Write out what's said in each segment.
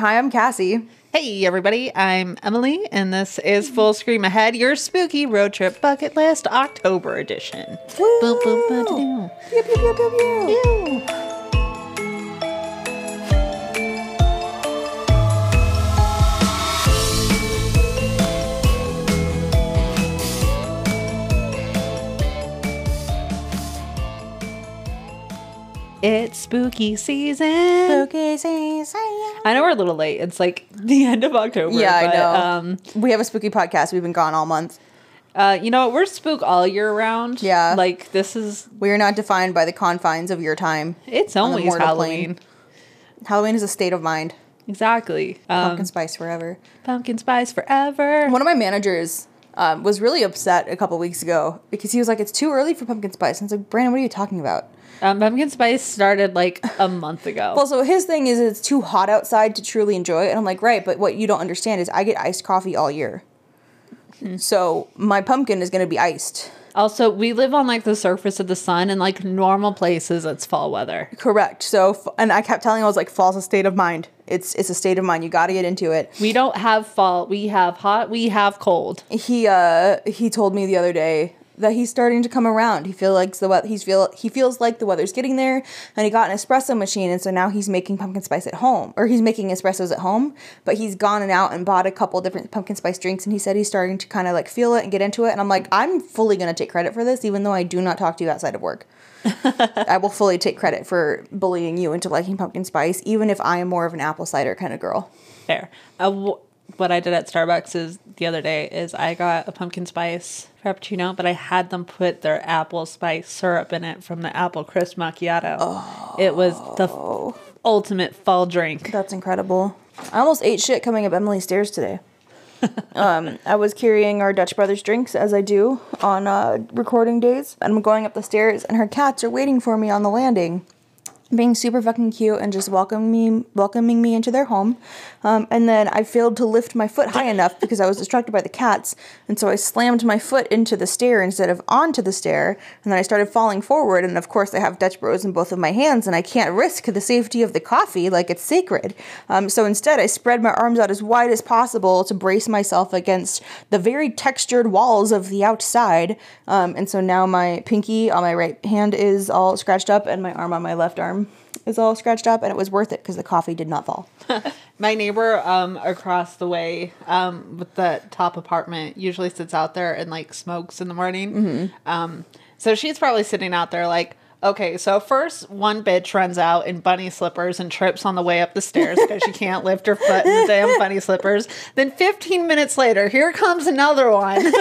Hi, I'm Cassie. Hey, everybody, I'm Emily, and this is Full Scream Ahead, your spooky road trip bucket list October edition. Boom, boom, boom, da-doo. Pew, pew, pew, pew, pew. Ew. It's spooky season. Spooky season. I know we're a little late. It's like the end of October. Yeah, I know. Um, we have a spooky podcast. We've been gone all month. uh, you know? We're spook all year round. Yeah. Like this is. We are not defined by the confines of your time. It's On the always mortal Halloween. plane. Halloween is a state of mind. Exactly. Um, Pumpkin spice forever. pumpkin spice forever. One of my managers um, was really upset a couple weeks ago because he was like, "It's too early for pumpkin spice." And it's like, Brandon, what are you talking about? Um, pumpkin spice started like a month ago. Well, so his thing is it's too hot outside to truly enjoy it. And I'm like, right, but what you don't understand is I get iced coffee all year. So my pumpkin is going to be iced. also, we live on like the surface of the sun, and like normal places, it's fall weather. Correct. So, f- and I kept telling him, I was like, fall's a state of mind. It's it's a state of mind. You got to get into it. We don't have fall. We have hot. We have cold. He uh he told me the other day that he's starting to come around. He feel like the weather. He's feel he feels like the weather's getting there, and he got an espresso machine, and so now he's making pumpkin spice at home, or he's making espressos at home. But he's gone and out and bought a couple different pumpkin spice drinks, and he said he's starting to kind of like feel it and get into it. And I'm like, I'm fully gonna take credit for this, even though I do not talk to you outside of work. I will fully take credit for bullying you into liking pumpkin spice, even if I am more of an apple cider kind of girl. Fair. Uh, what I did at Starbucks is the other day is I got a pumpkin spice frappuccino, but I had them put their apple spice syrup in it from the apple crisp macchiato. It was the f- ultimate fall drink. That's incredible. I almost ate shit coming up Emily's stairs today. um, I was carrying our Dutch Brothers drinks as I do on uh, recording days, and I'm going up the stairs, and her cats are waiting for me on the landing, being super fucking cute and just welcoming me, welcoming me into their home. Um, and then I failed to lift my foot high enough because I was distracted by the cats, and so I slammed my foot into the stair instead of onto the stair, and then I started falling forward. And of course, I have Dutch Bros in both of my hands, and I can't risk the safety of the coffee like it's sacred. Um, so instead, I spread my arms out as wide as possible to brace myself against the very textured walls of the outside. Um, and so now my pinky on my right hand is all scratched up, and my arm on my left arm is all scratched up, and it was worth it because the coffee did not fall. My neighbor um, across the way um, with the top apartment usually sits out there and like smokes in the morning. Um, so she's probably sitting out there like, okay, so first one bitch runs out in bunny slippers and trips on the way up the stairs because she can't lift her foot in the damn bunny slippers. Then 15 minutes later, here comes another one.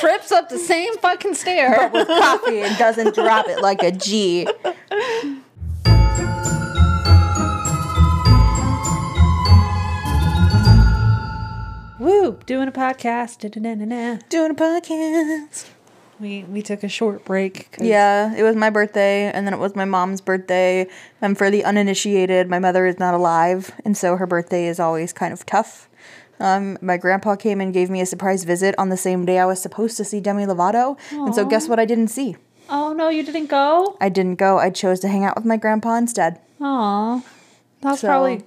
trips up the same fucking stair. with coffee and doesn't drop it like a G. Woo, doing a podcast. Da-da-da-da-da. Doing a podcast. We, we took a short break. 'cause- Yeah, it was my birthday, and then it was my mom's birthday. And for the uninitiated, my mother is not alive, and so her birthday is always kind of tough. Um, my grandpa came and gave me a surprise visit on the same day I was supposed to see Demi Lovato, and so guess what? I didn't see. Oh no, you didn't go? I didn't go. I chose to hang out with my grandpa instead. Aw. That's So- probably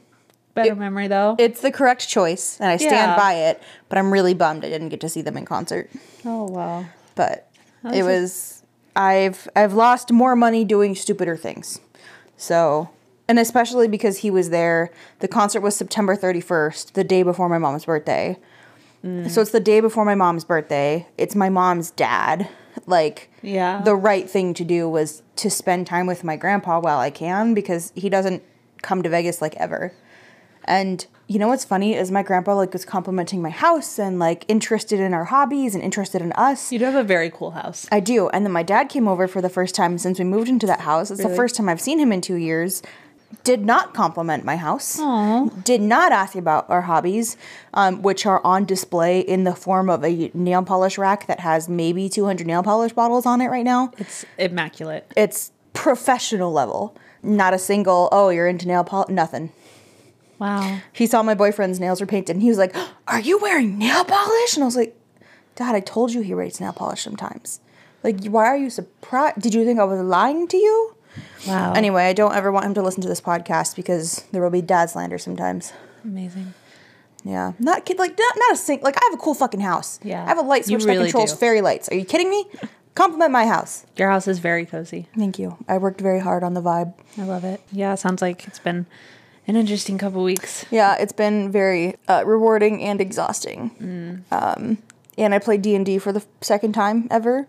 better It- memory though. It's the correct choice, and I stand Yeah. by it. But I'm really bummed I didn't get to see them in concert. oh wow. but It it- was I've I've lost more money doing stupider things. So and especially because he was there. The concert was September 31st, the day before my mom's birthday. Mm. So it's the day before my mom's birthday. It's my mom's dad. Like Yeah. the right thing to do was to spend time with my grandpa while I can because he doesn't come to Vegas like ever. And you know what's funny is my grandpa like was complimenting my house and like interested in our hobbies and interested in us. You do have a very cool house. I do. And then my dad came over for the first time since we moved into that house. It's the first time I've seen him in two years. Did not compliment my house. Aww. Did not ask about our hobbies, um, which are on display in the form of a nail polish rack that has maybe 200 nail polish bottles on it right now. It's immaculate. It's professional level. Not a single, oh, you're into nail polish, nothing. Wow. He saw my boyfriend's nails were painted and he was like, Are you wearing nail polish? And I was like, Dad, I told you he rates nail polish sometimes. Like, why are you surprised? Did you think I was lying to you? Wow. Anyway, I don't ever want him to listen to this podcast because there will be dad slander sometimes. Amazing. Yeah, not kid like not, not a sink. Like I have a cool fucking house. Yeah. I have a light switch that controls do. fairy lights. Are you kidding me? Compliment my house. Your house is very cozy. Thank you. I worked very hard on the vibe. I love it. Yeah, sounds like it's been an interesting couple weeks. Yeah, it's been very uh, rewarding and exhausting. Um, and I played D and D for the second time ever,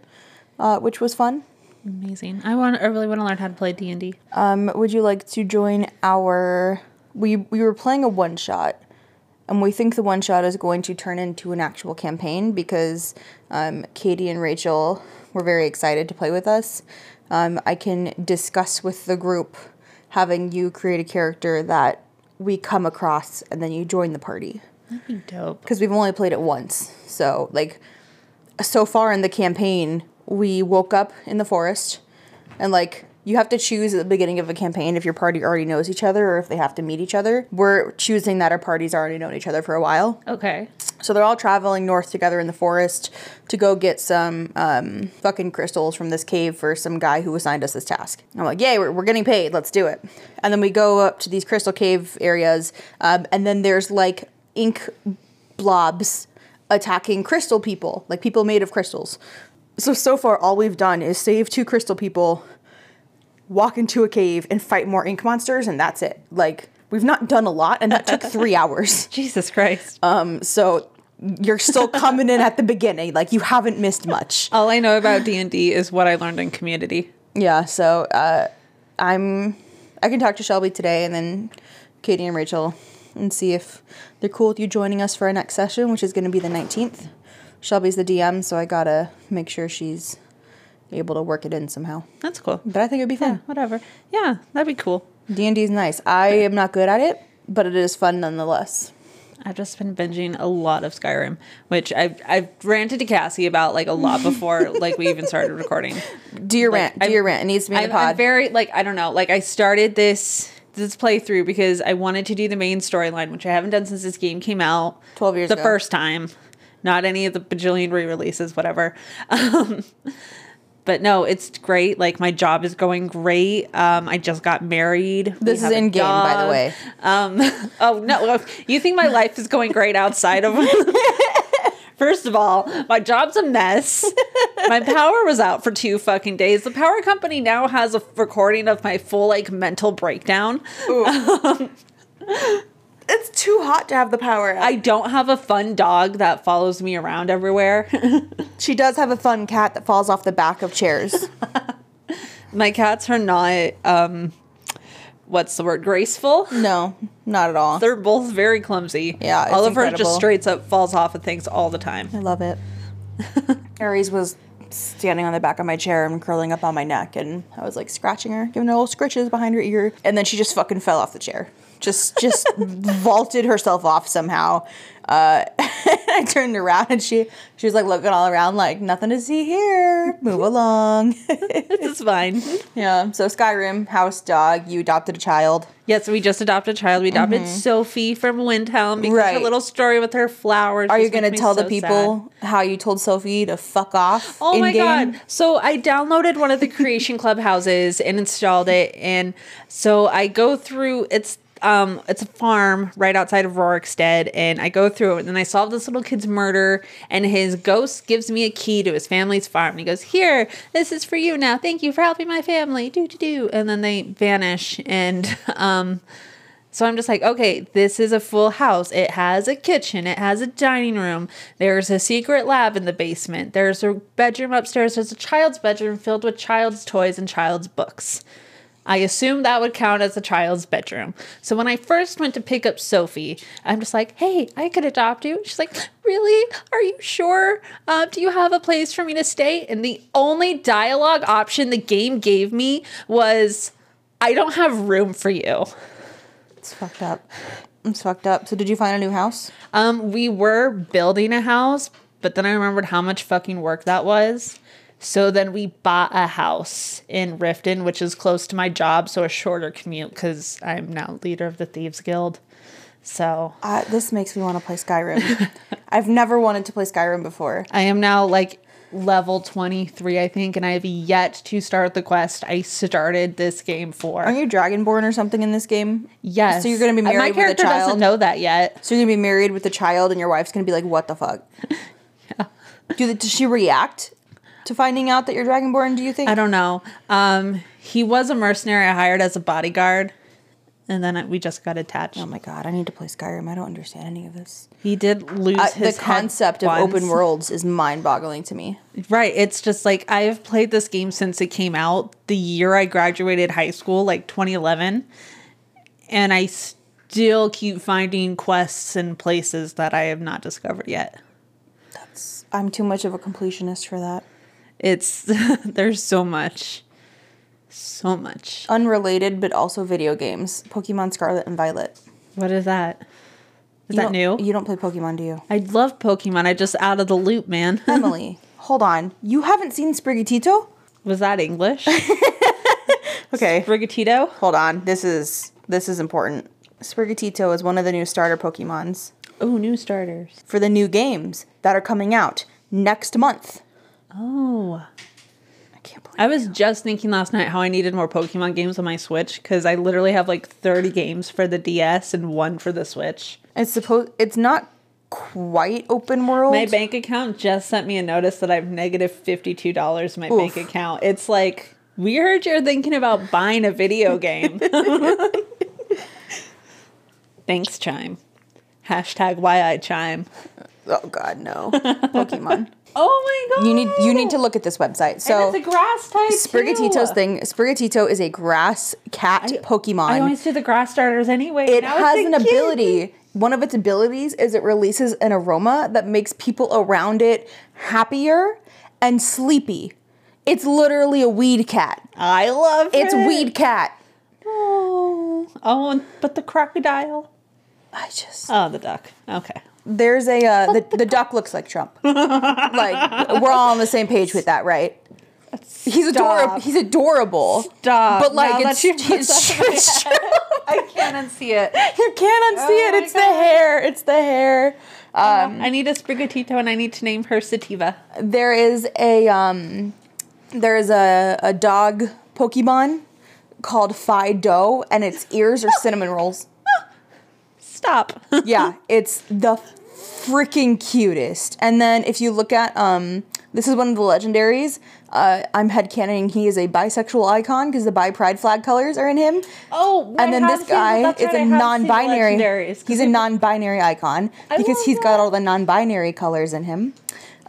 uh, which was fun. Amazing. I want. I really want to learn how to play D and D. Um, would you like to join our? We we were playing a one shot, and we think the one shot is going to turn into an actual campaign because um, Katie and Rachel were very excited to play with us. Um, I can discuss with the group having you create a character that we come across, and then you join the party That'd be dope. because we've only played it once. So like, so far in the campaign, we woke up in the forest, and like you have to choose at the beginning of a campaign if your party already knows each other or if they have to meet each other. We're choosing that our parties already known each other for a while. Okay. So they're all traveling north together in the forest to go get some um, fucking crystals from this cave for some guy who assigned us this task. I'm like, yay, we're, we're getting paid. Let's do it. And then we go up to these crystal cave areas, um, and then there's like ink blobs attacking crystal people, like people made of crystals. So, so far, all we've done is save two crystal people, walk into a cave, and fight more ink monsters, and that's it. Like, we've not done a lot, and that took three hours. Jesus Christ. Um, So you're still coming in at the beginning. Like you haven't missed much. All I know about D and D is what I learned in Community. Yeah. So uh, I'm. I can talk to Shelby today, and then Katie and Rachel, and see if they're cool with you joining us for our next session, which is going to be the 19th. Shelby's the DM, so I gotta make sure she's able to work it in somehow. That's cool. But I think it'd be Yeah. fun. Whatever. Yeah, that'd be cool. D and D is nice. I am not good at it, but it is fun nonetheless. I've just been binging a lot of Skyrim, which I've I've ranted to Cassie about like a lot before like we even started recording. Do your rant. Do I'm- your rant. It needs to be in I'm, the pod. I'm very like I don't know. Like I started this this playthrough because I wanted to do the main storyline, which I haven't done since this game came out. 12 years the ago. first time, not any of the bajillion re-releases, whatever. Um, but no, it's great. Like my job is going great. Um, I just got married. This is in game, by the way. Um, oh no, you think my life is going great outside of? First of all, my job's a mess. My power was out for two fucking days. The power company now has a recording of my full like mental breakdown. Too hot to have the power. I don't have a fun dog that follows me around everywhere. She does have a fun cat that falls off the back of chairs. my cats are not um what's the word graceful no, not at all. they're both very clumsy Yeah, oliver incredible. just straight up falls off of things all the time I love it. Aries was standing on the back of my chair and curling up on my neck, and I was like scratching her, giving her little scratches behind her ear, and then she just fucking fell off the chair. Just, just vaulted herself off somehow. Uh, I turned around and she, she was like looking all around, like nothing to see here. Move along. it's fine yeah. So Skyrim, house dog. You adopted a child. yes we just adopted a child we adopted sophie from windhelm because her Mm-hmm. Little story with her flowers Are you makes me tell the so people how you told Sophie to fuck off? Oh my in-game? god. So I downloaded one of the creation club houses and installed it and so I go through it's um it's a farm right outside of Rorikstead and I go through it and I solve this little kid's murder and his ghost gives me a key to his family's farm and he goes, "Here, this is for you now. Thank you for helping my family." Do do do. And then they vanish and um so I'm just like, okay, this is a full house. It has a kitchen, it has a dining room. There's a secret lab in the basement. There's a bedroom upstairs. There's a child's bedroom filled with child's toys and child's books. I assume that would count as a child's bedroom. So when I first went to pick up Sophie, I'm just like, hey, I could adopt you. She's like, really? Are you sure? Uh, do you have a place for me to stay? And the only dialogue option the game gave me was, I don't have room for you. It's fucked up. It's fucked up. So did you find a new house? Um, we were building a house, but then I remembered how much fucking work that was. So then we bought a house in Riften, which is close to my job, so a shorter commute because I'm now leader of the Thieves Guild. So Uh, this makes me want to play Skyrim. I've never wanted to play Skyrim before. I am now like level 23, I think, and I have yet to start the quest I started this game for. Aren't you Dragonborn or something in this game? yes. So you're gonna be Uh, My married with a character doesn't child? know that yet. So you're gonna be married with a child, and your wife's gonna be like, "What the fuck?" Do the, does she react to finding out that you're Dragonborn? Do you think? I don't know. Um, he was a mercenary I hired as a bodyguard, and then we just got attached. Oh my god, I need to play Skyrim. I don't understand any of this. He did lose Uh, his the concept of once. open worlds is mind-boggling to me. Right. It's just like I have played this game since it came out, the year I graduated high school, like 2011. And I still keep finding quests and places that I have not discovered yet. that's I'm too much of a completionist for that. It's there's so much. So much. Unrelated, but also video games. Pokemon Scarlet and Violet. What is that? Is You that new? You don't play Pokemon, do you? I love Pokemon. I just out of the loop, man. Emily, hold on. You haven't seen Sprigatito? Was that English? Okay. Sprigatito? Hold on. This is this is important. Sprigatito is one of the new starter Pokemons Oh, new starters. for the new games that are coming out next month. Oh. I can't believe I was just thinking last night how I needed more Pokemon games on my Switch because I literally have like 30 games for the DS and one for the Switch. it's supposed it's not quite open world. My bank account just sent me a notice that I have negative $52 in my bank account. It's like, we heard you're thinking about buying a video game. Thanks, Chime. Hashtag why I chime. Oh god, no. Pokemon. Oh my god. You need you need to look at this website. So and it's a grass type. Sprigatito's too. thing. Sprigatito is a grass cat Pokemon. I always do the grass starters anyway. it has an kid. ability. One of its abilities is it releases an aroma that makes people around it happier and sleepy. It's literally a weed cat. I love It's it. weed cat. Oh, oh, but the crocodile. I just Oh, the duck. Okay. There's a uh, the the duck looks like Trump. like we're all on the same page with that, right? He's adorable. He's adorable. Stop. But like Now it's, that you it's, that in my it's head, I can't unsee it. you can't unsee Oh it. my It's the hair. It's the hair. Um, I need a Sprigatito and I need to name her Sativa. there is a um there is a, a dog Pokemon called Fidough and its ears are cinnamon rolls. Stop. Yeah, it's the freaking cutest. And then if you look at um this is one of the legendaries. Uh, I'm headcanoning he is a bisexual icon because the bi pride flag colors are in him. oh, I And then have this guy is right, I a non-binary. He's a non-binary icon I because he's got all the non-binary colors in him.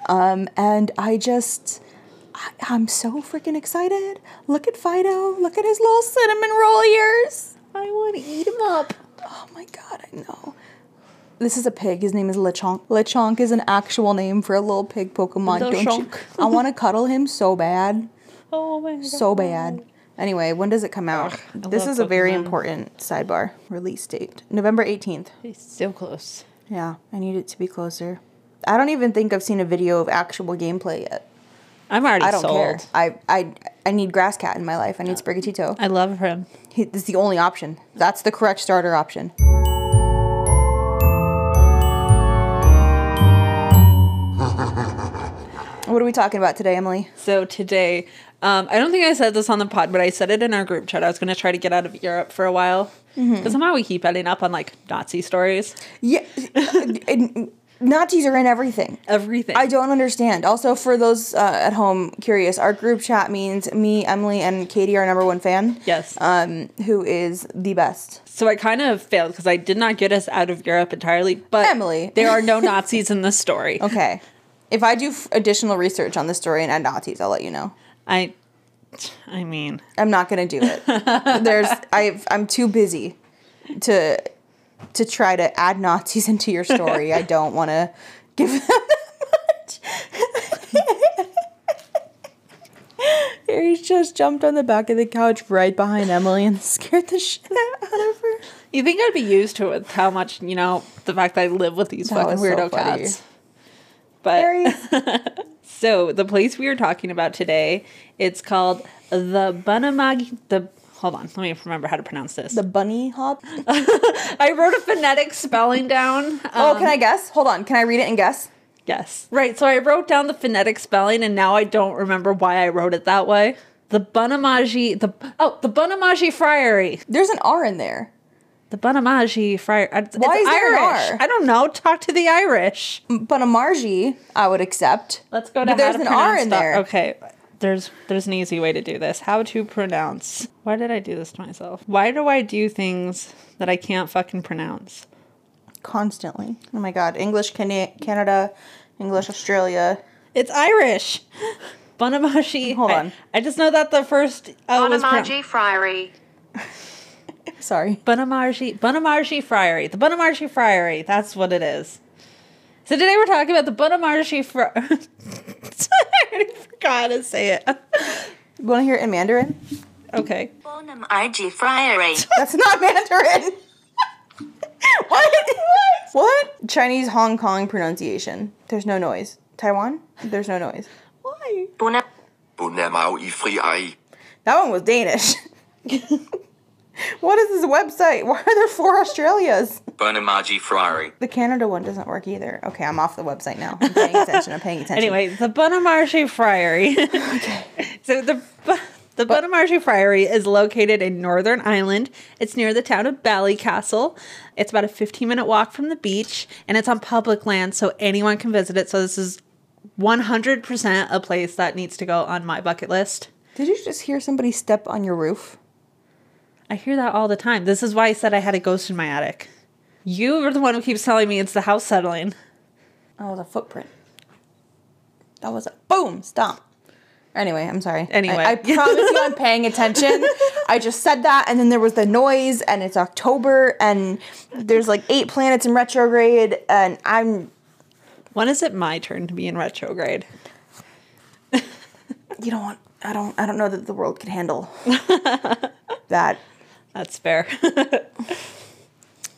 Um, and I just, I, I'm so freaking excited. Look at Fidough. Look at his little cinnamon roll ears. I want to eat him up. Oh my god, I know. This is a pig. His name is Lechonk. Lechonk is an actual name for a little pig Pokemon. Don't you? I want to cuddle him so bad, Oh my god. so bad. Anyway, when does it come out? Ugh, this is a very Pokemon. important sidebar. Release date November 18th. He's so close. Yeah, I need it to be closer. I don't even think I've seen a video of actual gameplay yet. I'm already I don't sold. care. I, I I need Grass Cat in my life. I need Sprigatito. I love him. Is the only option. That's the correct starter option. What are we talking about today, Emily? So today, um, I don't think I said this on the pod, but I said it in our group chat. I was going to try to get out of Europe for a while. Mm-hmm. Because somehow we keep ending up on like Nazi stories. Yeah, Nazis are in everything. Everything. I don't understand. Also, for those uh, at home curious, our group chat means me, Emily, and Katie, our number one fan. Yes. Um, who is the best? so I kind of failed because I did not get us out of Europe entirely. But Emily. there are no Nazis in this story. Okay. If I do f- additional research on this story and add Nazis, I'll let you know. I, I mean, I'm not gonna do it. There's I've I'm too busy to to try to add Nazis into your story. I don't want to give them that much. Harry just jumped on the back of the couch right behind Emily and scared the shit out of her. you think I'd be used to it with how much you know the fact that I live with these That fucking was so weirdo cats. But Harry, So the place we are talking about today, it's called the Bunamagi. The hold on, let me remember how to pronounce this. the bunny hop. I wrote a phonetic spelling down. Oh, Um, can I guess? Hold on. Can I read it and guess? Yes. Right. So I wrote down the phonetic spelling and now I don't remember why I wrote it that way. The Bunamaji, the oh, the Bunamaji Friary. There's an R in there. The Bunamaji Friary. It's Why is there an R? I don't know. Talk to the Irish. Bunamarji, I would accept. Let's go to But there's to an R in the- there. Okay. There's there's an easy way to do this. How to pronounce. Why did I do this to myself? Why do I do things that I can't fucking pronounce? Constantly. Oh my god. English Cana- Canada, English Australia. It's Irish. Bunamaji. Hold I- on. I, just know that the first O was pronounced. Bonamaji Friary. Sorry. Bunamarji Bunamarji Friary. The Bunamarji Friary. That's what it is. So today we're talking about the Bunamarji Friary. I already forgot how to say it. You want to hear it in Mandarin? Okay. Bonam RG Friary. That's not Mandarin. what? What? Chinese Hong Kong pronunciation. There's no noise. Taiwan? There's no noise. Why? Bonam Bonamau i fri ej. That one was Danish. What is this website? Why are there four Australias? Bonamaji Friary. The Canada one doesn't work either. Okay, I'm off the website now. I'm paying attention. I'm paying attention. Anyway, the Bunamarshi Friary. Okay. So the Bu- the Bunamarshi Friary is located in Northern Ireland. It's near the town of Ballycastle. It's about a 15 minute walk from the beach, and it's on public land, so anyone can visit it. So this is 100% a place that needs to go on my bucket list. Did you just hear somebody step on your roof? I hear that all the time. This is why I said I had a ghost in my attic. You are the one who keeps telling me it's the house settling. Oh, the footprint. That was a boom. Stop. Anyway, I'm sorry. Anyway. I, I promise you, I'm paying attention. I just said that, and then there was the noise, and it's October, and there's like eight planets in retrograde, and I'm. When is it my turn to be in retrograde? You don't want. I don't. I don't know that the world can handle that. That's fair.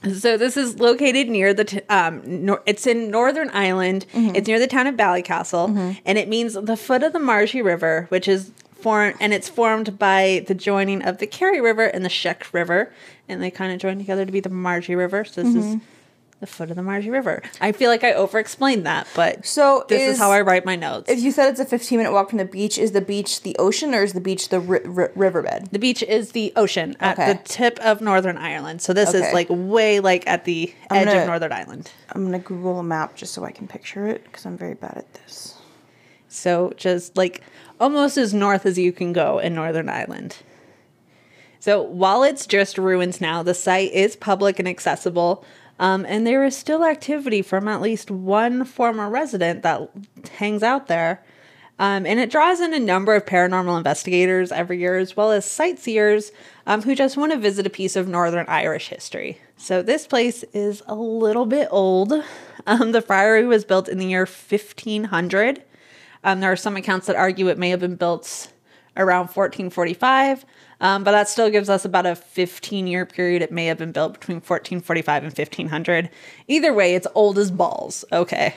so this is located near the t- um nor- it's in Northern Ireland. Mm-hmm. It's near the town of Ballycastle mm-hmm. and it means the foot of the Marshy River, which is formed and it's formed by the joining of the Carey River and the Sheck River and they kind of join together to be the Marshy River. So this is mm-hmm. The foot of the Marshy River. I feel like I over explained that, but So this is, is- how I write my notes. If you said it's a 15 minute walk from the beach, is the beach the ocean or is the beach the ri- ri- riverbed? The beach is the ocean at Okay. the tip of Northern Ireland. So this Okay. is like way like at the I'm edge gonna- of Northern Ireland. I'm gonna Google a map just so I can picture it because I'm very bad at this. So just like almost as north as you can go in Northern Ireland. So while it's just ruins now, the site is public and accessible. Um, and there is still activity from at least one former resident that hangs out there. Um, and it draws in a number of paranormal investigators every year, as well as sightseers um, who just want to visit a piece of Northern Irish history. So this place is a little bit old. Um, the friary was built in the year 1500. Um, there are some accounts that argue it may have been built around 1445, um, but that still gives us about a 15 year period. It may have been built between 1445 and 1500. Either way, it's old as balls. Okay.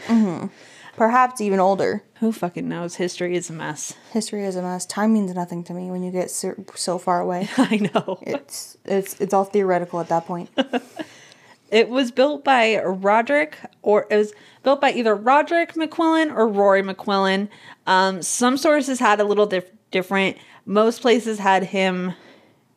Perhaps even older. Who fucking knows? History is a mess. History is a mess. Time means nothing to me when you get so, so far away. I know. It's it's it's all theoretical at that point. It was built by Roderick, or it was built by either Roderick McQuillan or Rory McQuillan. Um, some sources had a little dif- different. Most places had him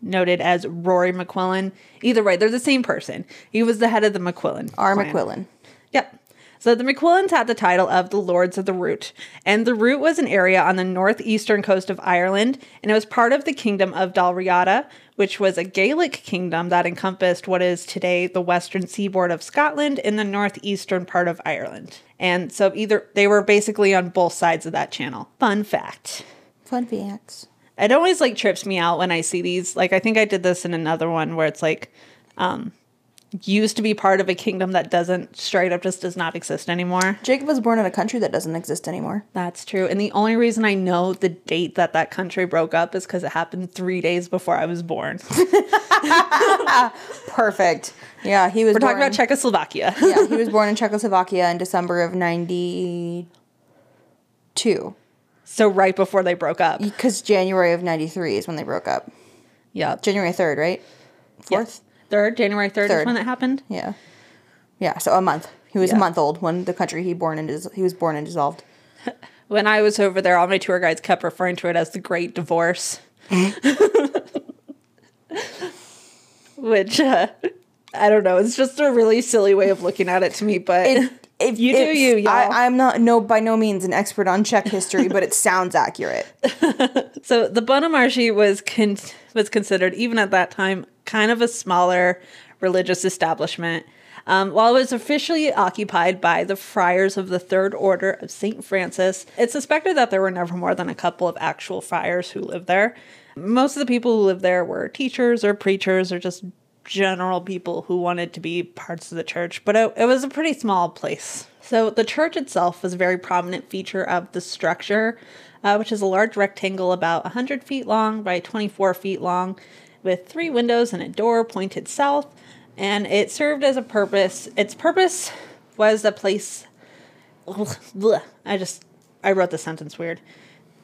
noted as Rory McQuillan. Either way, they're the same person. He was the head of the McQuillan. R. clan. McQuillan. Yep. So the McQuillans had the title of the Lords of the Route, and the Route was an area on the northeastern coast of Ireland, and it was part of the kingdom of Dalriada, which was a Gaelic kingdom that encompassed what is today the western seaboard of Scotland and the northeastern part of Ireland. And so either they were basically on both sides of that channel. Fun fact. Fun facts. It always like trips me out when I see these. Like I think I did this in another one where it's like um used to be part of a kingdom that doesn't straight up just does not exist anymore. Jacob was born in a country that doesn't exist anymore. That's true. And the only reason I know the date that that country broke up is because it happened three days before I was born. Perfect. Yeah, he was. We're talking born, about Czechoslovakia. yeah, he was born in Czechoslovakia in December of '92. So right before they broke up. Because January of '93 is when they broke up. Yeah. January 3rd, right? Fourth. Third, January 3rd, is when that happened. Yeah. Yeah. So a month. He was Yeah. a month old when the country he born in dis- he was born and dissolved. When I was over there, all my tour guides kept referring to it as the Great Divorce. Which, uh, I don't know. It's just a really silly way of looking at it to me, but If You do you, y'all. I, I'm not no by no means an expert on Czech history, but it sounds accurate. So the Bonomarshi was con- was considered even at that time kind of a smaller religious establishment. Um, while it was officially occupied by the friars of the Third Order of Saint Francis, it's suspected that there were never more than a couple of actual friars who lived there. Most of the people who lived there were teachers or preachers or just general people who wanted to be parts of the church, but it, it was a pretty small place. So the church itself was a very prominent feature of the structure, uh, which is a large rectangle about 100 feet long by 24 feet long, with three windows and a door pointed south. And it served as a purpose. Its purpose was a place. I just I wrote the sentence weird.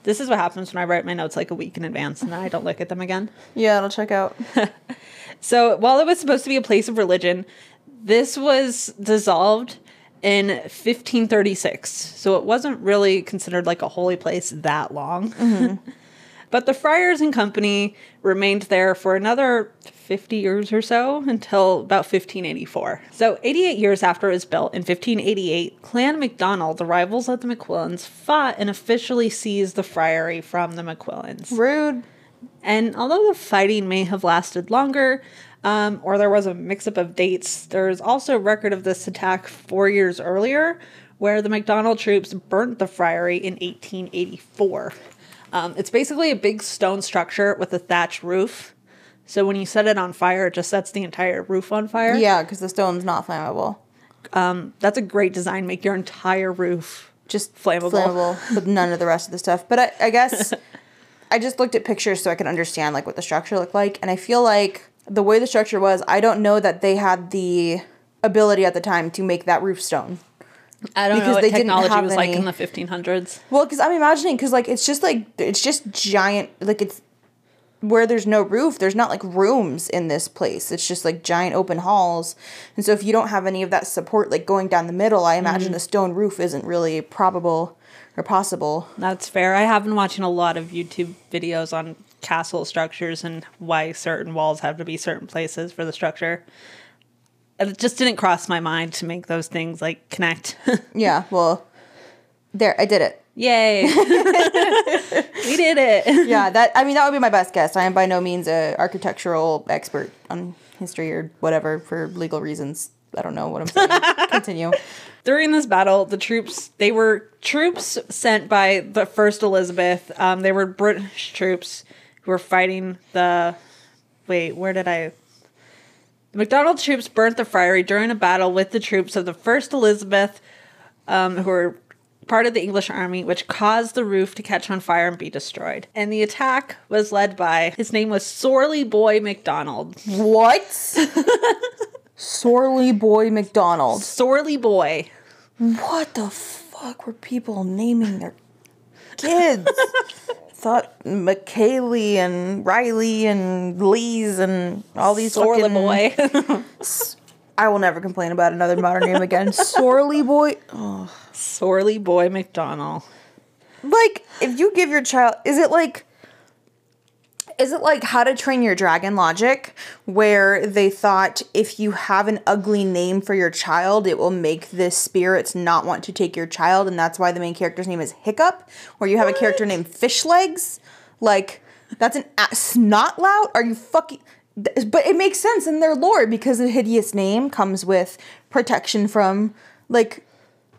This is what happens when I write my notes like a week in advance and then I don't look at them again. Yeah, it'll check out. So while it was supposed to be a place of religion, this was dissolved in 1536. So it wasn't really considered like a holy place that long. Mm-hmm. but the friars and company remained there for another 50 years or so until about 1584. So 88 years after it was built in 1588, Clan MacDonald, the rivals of the McQuillans, fought and officially seized the friary from the McQuillans. Rude. And although the fighting may have lasted longer, um, or there was a mix up of dates, there's also record of this attack four years earlier, where the McDonald troops burnt the friary in 1884. Um, it's basically a big stone structure with a thatched roof. So when you set it on fire, it just sets the entire roof on fire. Yeah, because the stone's not flammable. That's a great design. Make your entire roof Just Flammable. flammable, but none of the rest of the stuff. But I, I guess I just looked at pictures so I could understand like what the structure looked like, and I feel like the way the structure was, I don't know that they had the ability at the time to make that roof stone. I don't Because know what they didn't technology have was like in the 1500s. Well, because I'm imagining, because like it's just like it's just giant, like it's where there's no roof. There's not like rooms in this place. It's just like giant open halls, and so if you don't have any of that support, like going down the middle, I imagine mm-hmm. a stone roof isn't really probable or possible. That's fair. I have been watching a lot of YouTube videos on castle structures and why certain walls have to be certain places for the structure. It just didn't cross my mind to make those things like connect. Yeah, well, there I did it. Yay. we did it. Yeah, that I mean that would be my best guess. I am by no means a architectural expert on history or whatever for legal reasons. I don't know what I'm saying. Continue. During this battle, the troops, they were troops sent by the First Elizabeth. Um, they were British troops who were fighting the. Wait, where did I. The MacDonald troops burnt the friary during a battle with the troops of the First Elizabeth, um, who were part of the English army, which caused the roof to catch on fire and be destroyed. And the attack was led by, his name was Sorley Boy MacDonald. What? Sorley Boy McDonald. Sorley Boy. What the fuck were people naming their kids? Thought McKaylee and Riley and Lee's and all these Sorley fucking Boy. I will never complain about another modern name again. Sorley Boy. Oh. Sorley Boy McDonald. Like, if you give your child, is it like, is it like How to Train Your Dragon logic, where they thought if you have an ugly name for your child, it will make the spirits not want to take your child, and that's why the main character's name is Hiccup, or you have a character named Fish Legs? Like, that's an a- snot lout? Are you fucking. But it makes sense in their lore because a hideous name comes with protection from, like,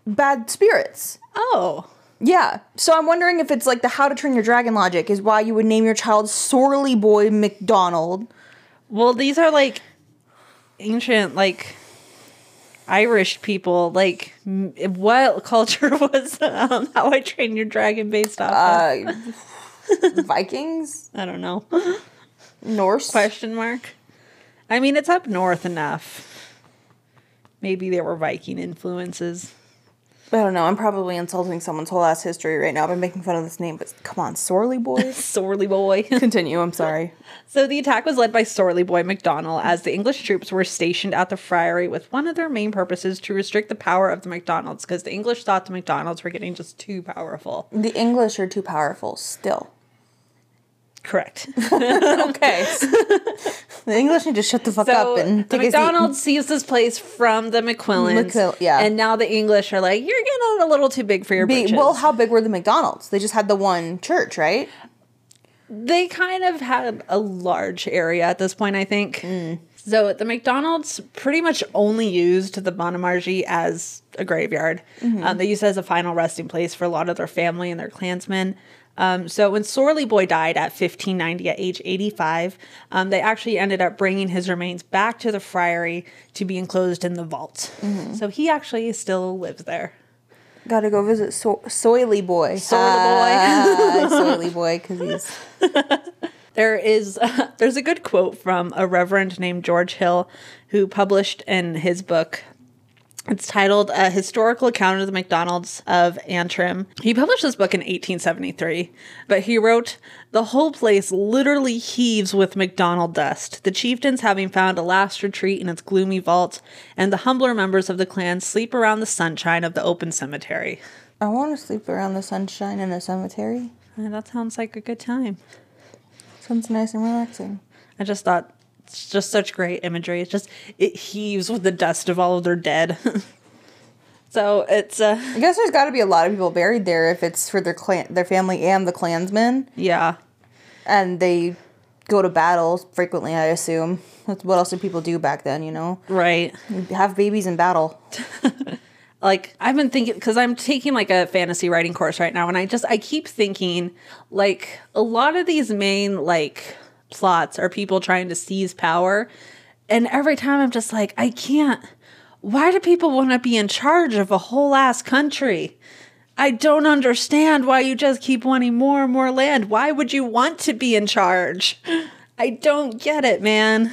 bad spirits. Oh. Yeah. So I'm wondering if it's like the How to Train Your Dragon logic is why you would name your child Sorley Boy McDonald. Well, these are like ancient, like Irish people. Like, m- what culture was um, How I Train Your Dragon based off? of? Uh, Vikings? I don't know. Norse? Question mark. I mean, it's up north enough. Maybe there were Viking influences. I don't know. I'm probably insulting someone's whole ass history right now by making fun of this name, but come on, Sorley Boy. Sorley boy. Continue. I'm sorry. So the attack was led by Sorley Boy MacDonald as the English troops were stationed at the friary with one of their main purposes to restrict the power of the MacDonalds because the English thought the MacDonalds were getting just too powerful. The English are too powerful still. Correct. Okay. the English need to shut the fuck So up and the take seat. McDonald's seized this place from the McQuillans. McQuill- yeah. And now the English are like, you're getting a little too big for your Be- britches. well, how big were the McDonald's? They just had the one church, right? they kind of had a large area at this point, I think. Mm. So the McDonald's pretty much only used the Monomargie as a graveyard. Mm-hmm. Um, they used it as a final resting place for a lot of their family and their clansmen. Um, so when Sorley Boy died at 1590 at age 85, um, they actually ended up bringing his remains back to the friary to be enclosed in the vault. Mm-hmm. So he actually still lives there. Gotta go visit so- Soily Boy. Soily Boy. Ah, Soily Boy, because he's. There is there's a good quote from a reverend named George Hill who published in his book it's titled A Historical Account of the McDonald's of Antrim. He published this book in 1873, but he wrote, The whole place literally heaves with McDonald dust, the chieftains having found a last retreat in its gloomy vault, and the humbler members of the clan sleep around the sunshine of the open cemetery. I want to sleep around the sunshine in a cemetery. That sounds like a good time. Sounds nice and relaxing. I just thought it's just such great imagery. It's just it heaves with the dust of all of their dead. so it's uh I guess there's got to be a lot of people buried there if it's for their clan, their family, and the clansmen, yeah. and they go to battles frequently. I assume. That's what else did people do back then? You know, Right. have babies in battle. Like I've been thinking because I'm taking like a fantasy writing course right now and I just I keep thinking like a lot of these main like plots are people trying to seize power and every time I'm just like I can't why do people want to be in charge of a whole ass country? I don't understand why you just keep wanting more and more land. Why would you want to be in charge? I don't get it, man.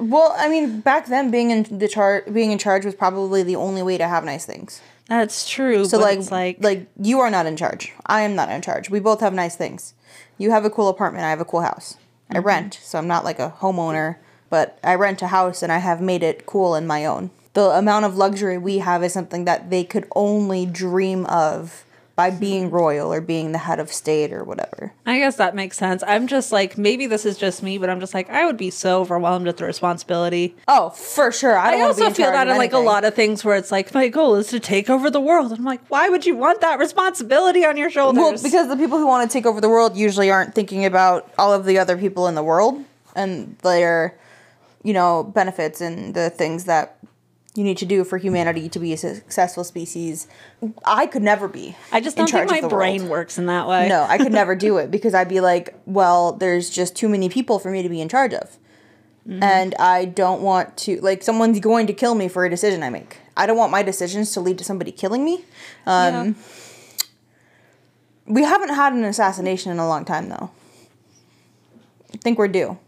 Well, I mean, back then, being in the char- being in charge was probably the only way to have nice things. That's true. So like, like, like you are not in charge. I am not in charge. We both have nice things. You have a cool apartment. I have a cool house. I Mm-hmm. rent, so I'm not like a homeowner, but I rent a house and I have made it cool in my own. The amount of luxury we have is something that they could only dream of by being royal or being the head of state or whatever. I guess that makes sense. I'm just like, maybe this is just me, but I'm just like, I would be so overwhelmed with the responsibility. Oh, for sure. I, I don't wanna be also feel that in like a lot of things where it's like, my goal is to take over the world. And I'm like, why would you want that responsibility on your shoulders? Well, because the people who want to take over the world usually aren't thinking about all of the other people in the world and their, you know, benefits and the things that you need to do for humanity to be a successful species. I could never be. I just in don't think my brain world. works in that way. No, I could never do it because I'd be like, well, there's just too many people for me to be in charge of. Mm-hmm. And I don't want to, like, someone's going to kill me for a decision I make. I don't want my decisions to lead to somebody killing me. Um, We haven't had an assassination in a long time, though. I think we're due.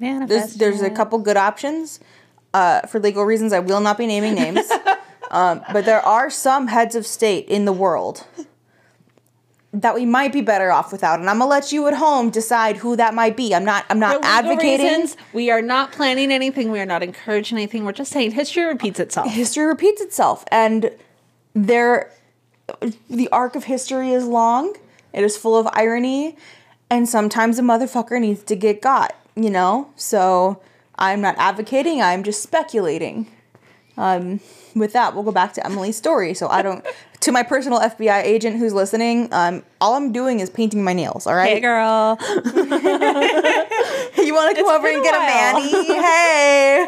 Man, There's, there's a couple good options. Uh, for legal reasons, I will not be naming names. um, but there are some heads of state in the world that we might be better off without, and I'm gonna let you at home decide who that might be. I'm not. I'm not advocating. Reasons, we are not planning anything. We are not encouraging anything. We're just saying history repeats itself. History repeats itself, and there, the arc of history is long. It is full of irony, and sometimes a motherfucker needs to get got. You know, so I'm not advocating. I'm just speculating. Um, with that, we'll go back to Emily's story. So I don't. to my personal FBI agent who's listening, um, all I'm doing is painting my nails. All right. Hey, girl. you want to come over and a get a while. mani? hey.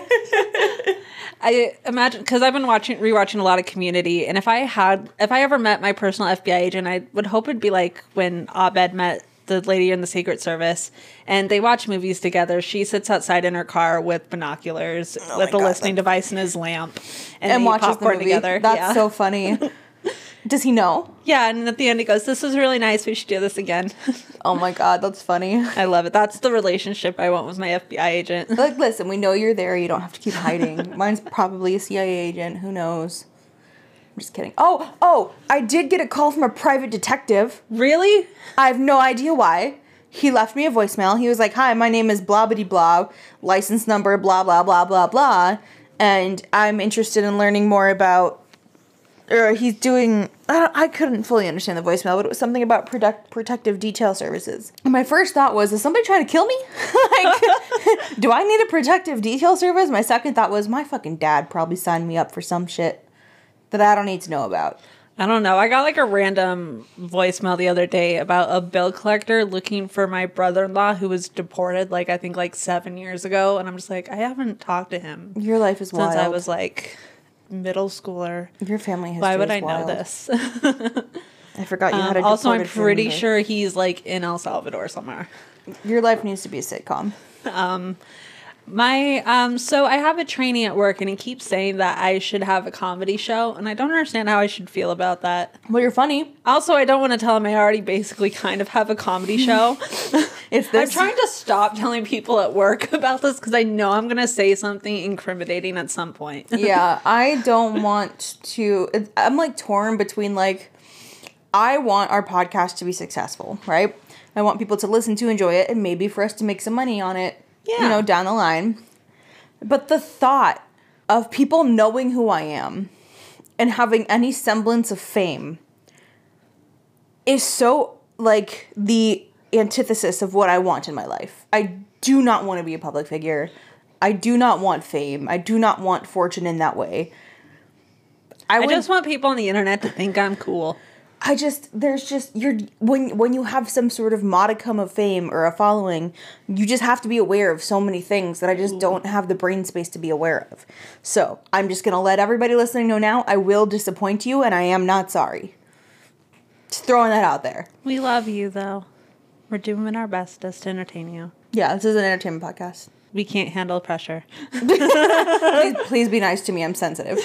I imagine because I've been watching rewatching a lot of Community, and if I had if I ever met my personal FBI agent, I would hope it'd be like when Abed met the lady in the Secret Service, and they watch movies together. She sits outside in her car with binoculars, oh with Oh my a God, listening device in his lamp, and, and they eat watches the movie. together. That's yeah. so funny. Does he know? yeah. And at the end, he goes, "This was really nice. We should do this again." Oh my god, that's funny. I love it. That's the relationship I want with my FBI agent. Like, listen, we know you're there. You don't have to keep hiding. Mine's probably a CIA agent. Who knows? I'm just kidding. Oh, oh, I did get a call from a private detective. Really? I have no idea why. He left me a voicemail. He was like, "Hi, my name is blah blah blah, license number blah blah blah blah blah, and I'm interested in learning more about." Or he's doing. I, I couldn't fully understand the voicemail, but it was something about protect, protective detail services. And my first thought was, "Is somebody trying to kill me? like, do I need a protective detail service?" My second thought was, "My fucking dad probably signed me up for some shit that I don't need to know about." I don't know. I got like a random voicemail the other day about a bill collector looking for my brother in law who was deported, like I think like seven years ago. And I'm just like, I haven't talked to him Your life is since wild. Since I was like middle schooler. Your family history Why would I know this? I forgot you had a Um, also, I'm family pretty sure he's like in El Salvador somewhere. Your life needs to be a sitcom. My um so I have a trainee at work and he keeps saying that I should have a comedy show and I don't understand how I should feel about that. Well, you're funny. Also, I don't want to tell him I already basically kind of have a comedy show. It's I'm trying to stop telling people at work about this because I know I'm going to say something incriminating at some point. yeah, I don't want to. I'm like torn between like, I want our podcast to be successful, right? I want people to listen to, enjoy it, and maybe for us to make some money on it, you know, down the line. But the thought of people knowing who I am and having any semblance of fame is so like the antithesis of what I want in my life. I do not want to be a public figure. I do not want fame. I do not want fortune in that way. I, I would, just want people on the internet to think I'm cool. I just there's just you're when when you have some sort of modicum of fame or a following, you just have to be aware of so many things that I just mm-hmm. don't have the brain space to be aware of. So I'm just gonna let everybody listening know now. I will disappoint you, and I am not sorry. Just throwing that out there. We love you, though. We're doing our bestest to entertain you. Yeah, this is an entertainment podcast. We can't handle pressure. Please, please be nice to me. I'm sensitive.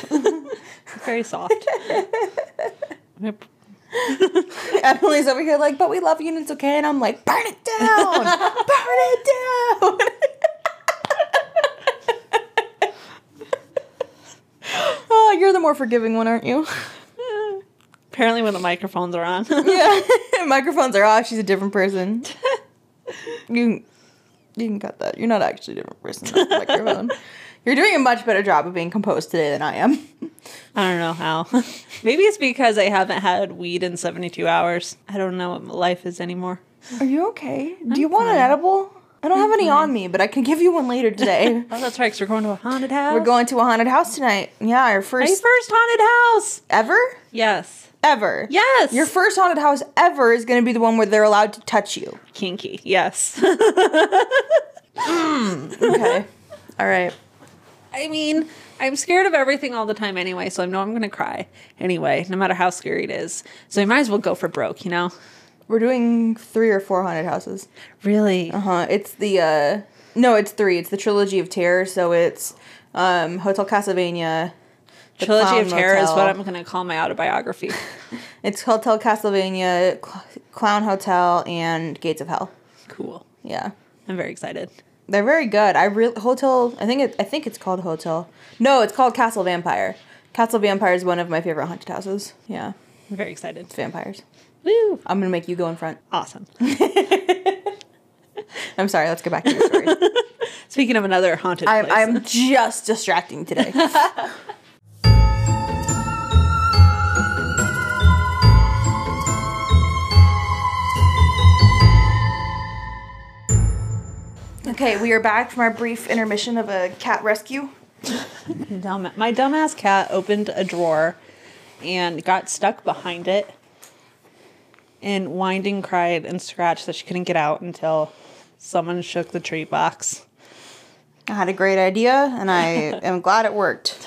Very soft. Yep. Emily's over here like, but we love you and it's okay. And I'm like, burn it down, burn it down. oh, you're the more forgiving one, aren't you? Apparently, when the microphones are on. yeah. Microphones are off. She's a different person. You, can- you can cut that. You're not actually a different person. with the microphone. You're doing a much better job of being composed today than I am. I don't know how. Maybe it's because I haven't had weed in 72 hours. I don't know what my life is anymore. Are you okay? Do you want an edible? I don't have any on me, but I can give you one later today. Oh, that's right, 'cause we're going to a haunted house. We're going to a haunted house tonight. Yeah, our My first first haunted house. ever? Yes. Ever. Yes. Your first haunted house ever is going to be the one where they're allowed to touch you. kinky. Yes. Hmm, okay. All right. I mean, I'm scared of everything all the time anyway, so I know I'm going to cry anyway, no matter how scary it is. So I might as well go for broke, you know? We're doing three or four haunted houses. Really? Uh huh. It's the uh no, it's three. It's the trilogy of terror. So it's um Hotel Castlevania. the Trilogy Clown of Terror is what I'm going to call my autobiography. It's Hotel Castlevania, Cl- Clown Hotel, and Gates of Hell. cool. Yeah. I'm very excited. They're very good. I really hotel. I think it. I think it's called Hotel. No, it's called Castle Vampire. Castle Vampire is one of my favorite haunted houses. Yeah, I'm very excited. it's vampires. Woo! I'm gonna make you go in front. Awesome. I'm sorry. Let's get back to your story. Speaking of another haunted I'm. place. I'm just distracting today. Okay, we are back from our brief intermission of a cat rescue. Dumb, my dumbass cat opened a drawer and got stuck behind it and whined and cried and scratched that she couldn't get out until someone shook the treat box. I had a great idea, and I am glad it worked.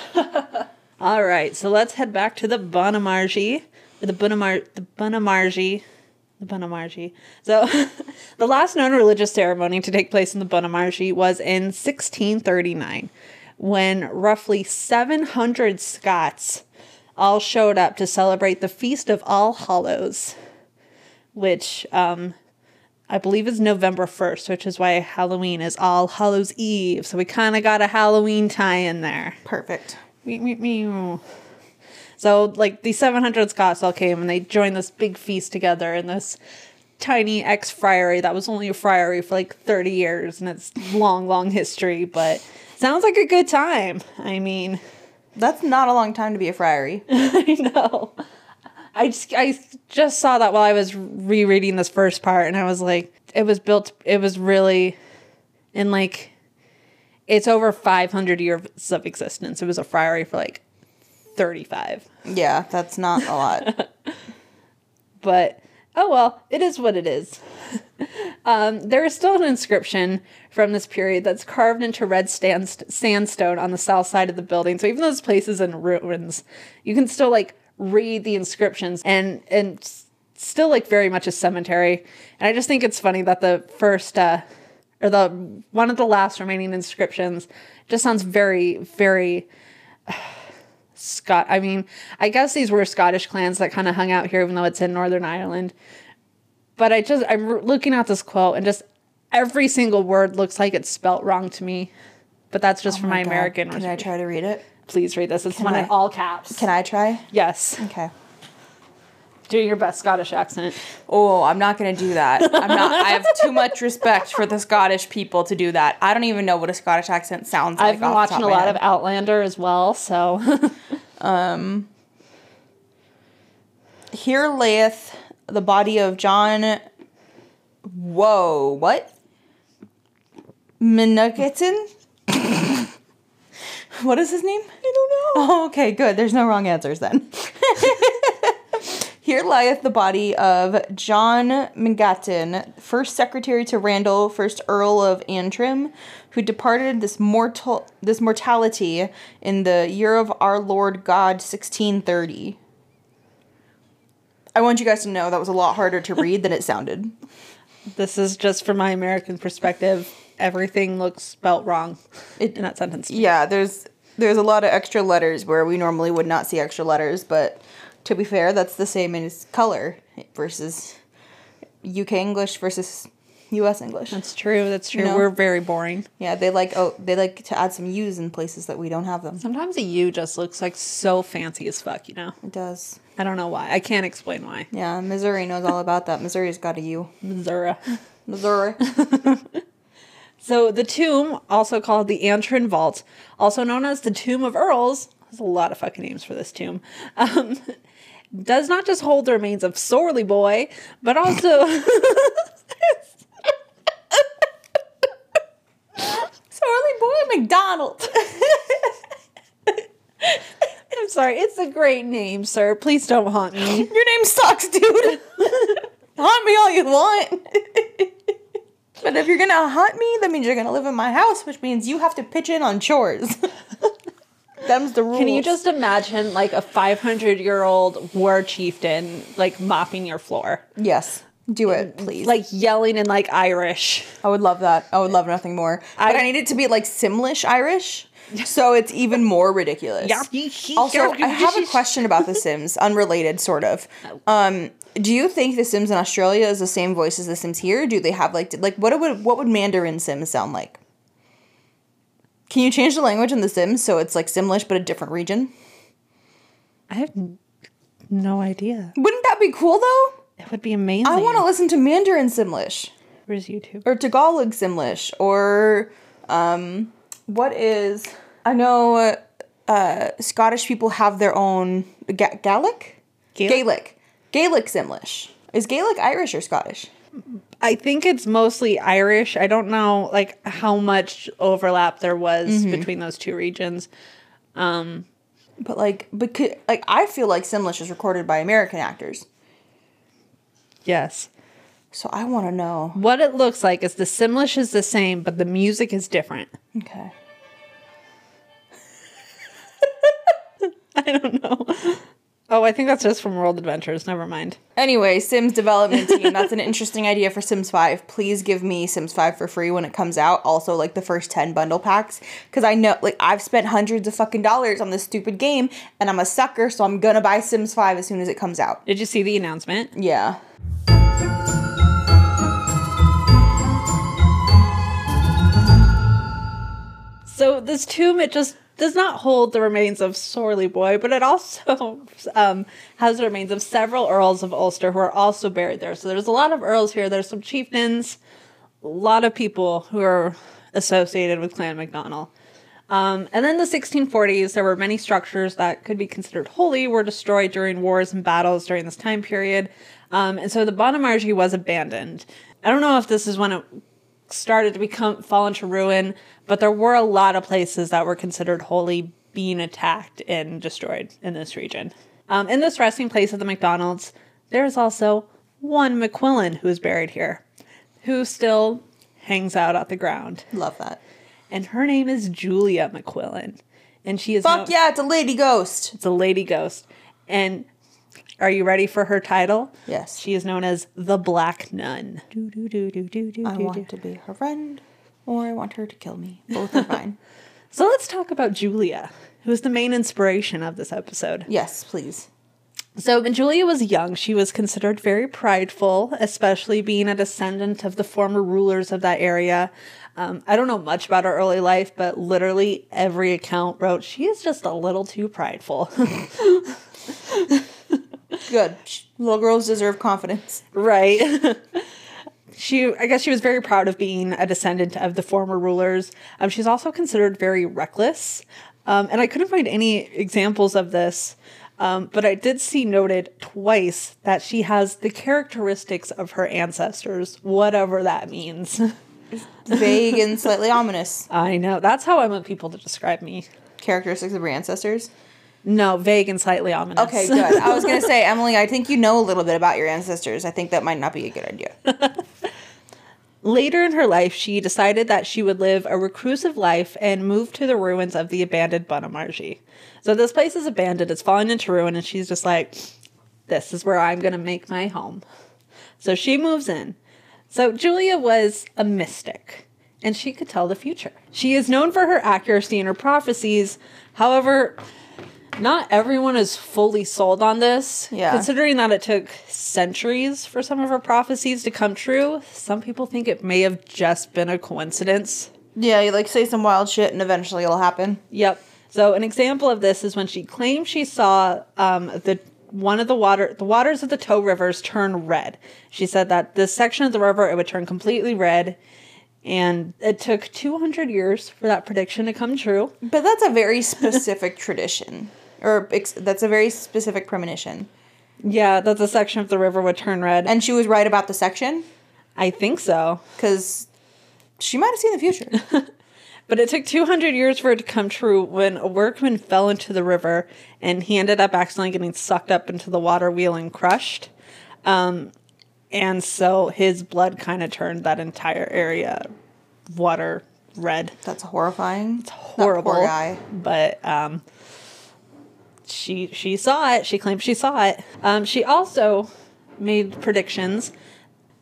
All right, so let's head back to the Bonamargy, the Bonamar, the Bonamargy, the Bonamargy. So, the last known religious ceremony to take place in the Bonamargy was in 1639, when roughly 700 Scots all showed up to celebrate the feast of All Hallows, which um, I believe is November 1st, which is why Halloween is All Hallows Eve. So we kind of got a Halloween tie in there. Perfect. Meow, meow, meow. So like the 700 Scots all came and they joined this big feast together in this tiny ex friary that was only a friary for like 30 years and it's long, long history, but sounds like a good time. I mean, That's not a long time to be a friary. I know. I just I just saw that while I was rereading this first part, and I was like, it was built. It was really, in like, it's over five hundred years of existence. It was a friary for like thirty five, Yeah, that's not a lot. but oh well, it is what it is. um, there is still an inscription from this period that's carved into red sandstone on the south side of the building. So even though this place is in ruins, you can still like read the inscriptions and and still like very much a cemetery. And I just think it's funny that the first uh, or the one of the last remaining inscriptions just sounds very very Scott. I mean, I guess these were Scottish clans that kind of hung out here, even though it's in Northern Ireland. But I just I'm looking at this quote and just every single word looks like it's spelt wrong to me. But that's just oh for my, Oh God. American. Can I try to read it? Please read this. It's one I? in all caps. Can I try? Yes. Okay. Do your best Scottish accent. Oh, I'm not gonna do that. I'm not. I have too much respect for the Scottish people to do that. I don't even know what a Scottish accent sounds like. I've been watching a lot of. Outlander as well, so um, Here layeth the body of John. Whoa, what? Minuketon? what is his name? I don't know. Oh, okay, good. There's no wrong answers then. Here lieth the body of John Mingaton, first secretary to Randall, first Earl of Antrim, who departed this mortal this mortality in the year of our Lord God 1630. I want you guys to know that was a lot harder to read than it sounded. this is just from my American perspective. Everything looks spelt wrong It- in that sentence. Yeah, there's there's a lot of extra letters where we normally would not see extra letters, but to be fair, that's the same as color versus UK English versus US English. That's true. That's true. No. We're very boring. Yeah, they like oh they like to add some U's in places that we don't have them. Sometimes a U just looks like so fancy as fuck, you know? It does. I don't know why. I can't explain why. Yeah, Missouri knows all about that. Missouri's got a U. Missouri. Missouri. So the tomb, also called the Antrim Vault, also known as the Tomb of Earls, there's a lot of fucking names for this tomb, um, does not just hold the remains of Sorley Boy, but also Sorry, boy McDonald. I'm sorry, it's a great name, sir. Please don't haunt me. Your name sucks, dude. haunt me all you want. but if you're gonna haunt me, that means you're gonna live in my house, which means you have to pitch in on chores. Them's the rules. Can you just imagine like a 500 year old war chieftain like mopping your floor? Yes. Do it, please. Like yelling in like Irish. I would love that. I would love nothing more. But I, I- need it to be like Simlish Irish. So it's even more ridiculous. Also, I have a question about The Sims, unrelated, sort of. Um, do you think The Sims in Australia is the same voice as The Sims here? Do they have like like what would what would Mandarin Sims sound like? Can you change the language in The Sims so it's like Simlish but a different region? I have no idea. Wouldn't that be cool though? It would be amazing. I want to listen to Mandarin Simlish Where's YouTube? or Tagalog Simlish or um, what is I know uh, Scottish people have their own Ga- Gaelic? Gaelic? Gaelic Gaelic Simlish. Is Gaelic Irish or Scottish? I think it's mostly Irish. I don't know like how much overlap there was mm-hmm. between those two regions. Um, but like, because like I feel like Simlish is recorded by American actors, Yes. so I want to know. What it looks like is the Simlish is the same, but the music is different. Okay. I don't know. Oh, I think that's just from World Adventures. Never mind. Anyway, Sims development team. That's an interesting idea for Sims 5. Please give me Sims 5 for free when it comes out. Also, like the first 10 bundle packs. Because I know, like, I've spent hundreds of fucking dollars on this stupid game and I'm a sucker, so I'm gonna buy Sims 5 as soon as it comes out. Did you see the announcement? Yeah. So this tomb, it just does not hold the remains of Sorley Boy, but it also um, has the remains of several earls of Ulster who are also buried there. So there's a lot of earls here. There's some chieftains, a lot of people who are associated with Clan MacDonald. Um, and then the 1640s, there were many structures that could be considered holy were destroyed during wars and battles during this time period. Um, and so the Bonamargy was abandoned. I don't know if this is when it started to become fall into ruin, but there were a lot of places that were considered holy being attacked and destroyed in this region. Um, in this resting place of the McDonald's, there is also one McQuillan who is buried here, who still hangs out at the ground Love that. and her name is Julia McQuillan, and she is Fuck known- yeah, it's a lady ghost. it's a lady ghost. And are you ready for her title? Yes. she is known as the Black Nun. Do, do, do, do, do, do, I do, want do. to be her friend, or I want her to kill me. Both are fine. So let's talk about Julia, who is the main inspiration of this episode. Yes, please. So when Julia was young, she was considered very prideful, especially being a descendant of the former rulers of that area. Um, I don't know much about her early life, but literally every account wrote she is just a little too prideful. Good. Little girls deserve confidence. right. She, I guess, she was very proud of being a descendant of the former rulers. Um, she's also considered very reckless, um, and I couldn't find any examples of this. Um, but I did see noted twice that she has the characteristics of her ancestors, whatever that means. Vague and slightly ominous. I know. That's how I want people to describe me. Characteristics of your ancestors. No, vague and slightly ominous. Okay, good. I was gonna say, Emily, I think you know a little bit about your ancestors. I think that might not be a good idea. Later in her life, she decided that she would live a reclusive life and move to the ruins of the abandoned Bonamargy. So this place is abandoned, it's fallen into ruin, and she's just like, this is where I'm going to make my home. So she moves in. So Julia was a mystic, and she could tell the future. She is known for her accuracy in her prophecies. However, not everyone is fully sold on this. Yeah. Considering that it took centuries for some of her prophecies to come true, some people think it may have just been a coincidence. Yeah, you like say some wild shit and eventually it'll happen. Yep. So an example of this is when she claimed she saw um, the one of the water the waters of the Tow rivers turn red. She said that this section of the river it would turn completely red, and it took 200 years for that prediction to come true. But that's a very specific tradition, or ex- that's a very specific premonition. Yeah, that the section of the river would turn red. And she was right about the section I think so. because she might have seen the future. But it took 200 years for it to come true when a workman fell into the river and he ended up accidentally getting sucked up into the water wheel and crushed. Um, and so his blood kind of turned that entire area water red. That's horrifying. It's Horrible. That poor guy. But um, she she saw it. She claimed she saw it. Um, she also made predictions.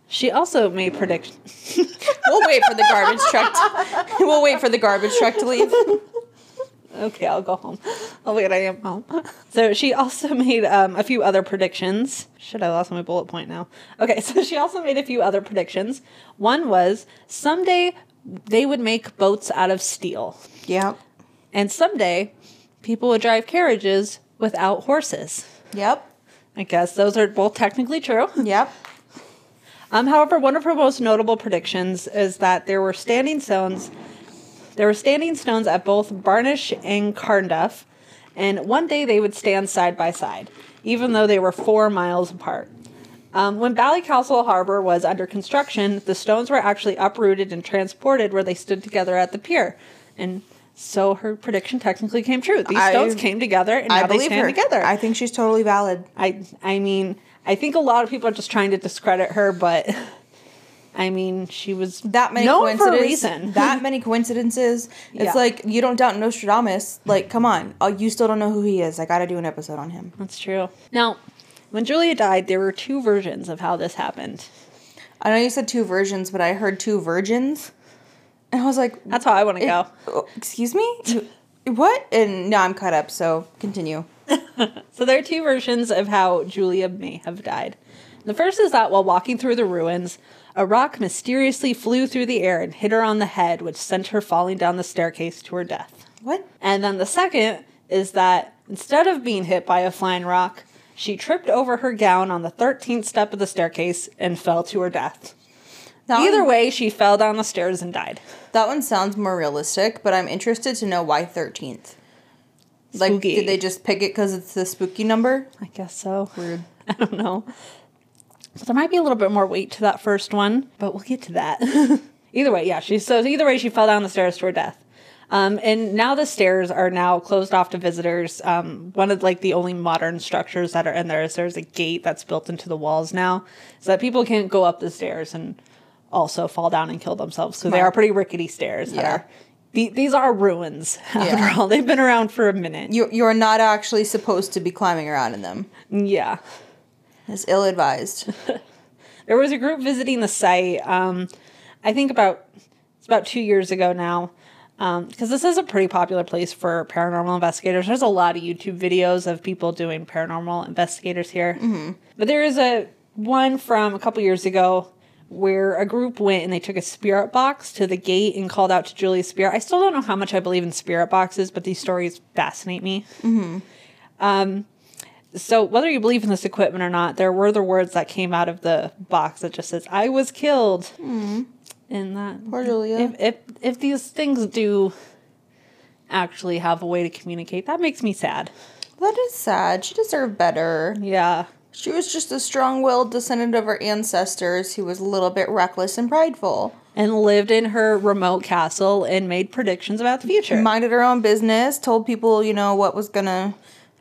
She also made predictions. We'll wait for the garbage truck. To, we'll wait for the garbage truck to leave. Okay, I'll go home. Oh wait, I am home. So she also made um, a few other predictions. Should I lost my bullet point now? Okay, so she also made a few other predictions. One was someday they would make boats out of steel, Yep. and someday people would drive carriages without horses. Yep. I guess those are both technically true. Yep. Um, however, one of her most notable predictions is that there were standing stones. There were standing stones at both Barnish and Carnduff, and one day they would stand side by side, even though they were four miles apart. Um, when Ballycastle Harbor was under construction, the stones were actually uprooted and transported where they stood together at the pier, and so her prediction technically came true. These I- stones came together, and now I they believe stand her. together. I think she's totally valid. I I mean, I think a lot of people are just trying to discredit her, but I mean, she was That many known for a coincidences. reason. that many coincidences. It's Yeah. like you don't doubt Nostradamus. Like, come on. Oh, you still don't know who he is. I got to do an episode on him. That's true. Now, when Julia died, there were two versions of how this happened. I know you said two versions, but I heard two virgins, and I was like, That's how I want to eh, go. "Oh, "Excuse me, You- what?" And now I'm cut up. So continue. So there are two versions of how Julia may have died. The first is that while walking through the ruins, a rock mysteriously flew through the air and hit her on the head, which sent her falling down the staircase to her death. What? And then the second is that instead of being hit by a flying rock, she tripped over her gown on the 13th step of the staircase and fell to her death. That Either one, way, she fell down the stairs and died. that one sounds more realistic, but I'm interested to know why 13th. Like, Spooky. did they just pick it because it's the spooky number? I guess so. Weird. I don't know. So there might be a little bit more weight to that first one, but we'll get to that. either way, yeah, she so either way she fell down the stairs to her death. Um, and now the stairs are now closed off to visitors. Um, one of like the only modern structures that are in there is there's a gate that's built into the walls now, so that people can't go up the stairs and also fall down and kill themselves. So they are pretty rickety stairs. Yeah. are- the- these are ruins. After Yeah. all, they've been around for a minute. You, you're not actually supposed to be climbing around in them. yeah. It's ill advised. there was a group visiting the site um, i think about it's about two years ago now um, because this is a pretty popular place for paranormal investigators there's a lot of youtube videos of people doing paranormal investigators here mm-hmm. but there is a one from a couple years ago where a group went and they took a spirit box to the gate and called out to Julia's spirit. I still don't know how much I believe in spirit boxes, but these stories fascinate me. Mm-hmm. Um, So whether you believe in this equipment or not, there were the words that came out of the box that just says "I was killed." Hmm. And that Poor Julia. If, if if these things do actually have a way to communicate, that makes me sad. That is sad. She deserved better. Yeah, She was just a strong willed descendant of her ancestors who was a little bit reckless and prideful. and lived in her remote castle and made predictions about the future. Minded her own business, told people, you know, what was gonna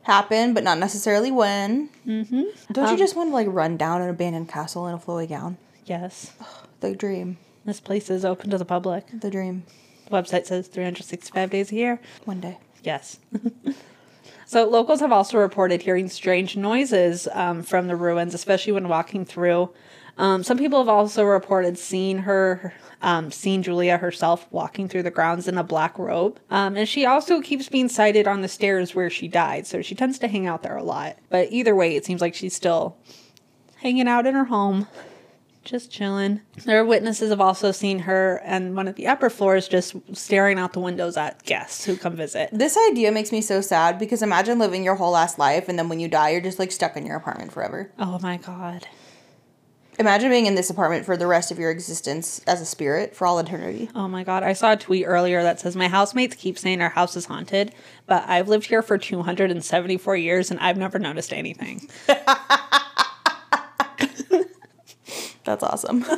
happen, but not necessarily when. Mm-hmm. Don't you just want to, like, run down an abandoned castle in a flowy gown? yes, The dream. this place is open to the public. The dream. The website says 365 days a year. One day. Yes. so locals have also reported hearing strange noises um, from the ruins, especially when walking through. Um, some people have also reported seeing her, um, seeing Julia herself walking through the grounds in a black robe. Um, and she also keeps being sighted on the stairs where she died, so she tends to hang out there a lot. But either way, it seems like she's still hanging out in her home, just chilling. Their witnesses have also seen her and one of the upper floors just staring out the windows at guests who come visit. This idea makes me so sad because imagine living your whole last life and then when you die, you're just like stuck in your apartment forever. Oh my god. Imagine being in this apartment for the rest of your existence as a spirit for all eternity. Oh my god. I saw a tweet earlier that says my housemates keep saying our house is haunted, but I've lived here for 274 years and I've never noticed anything. That's awesome.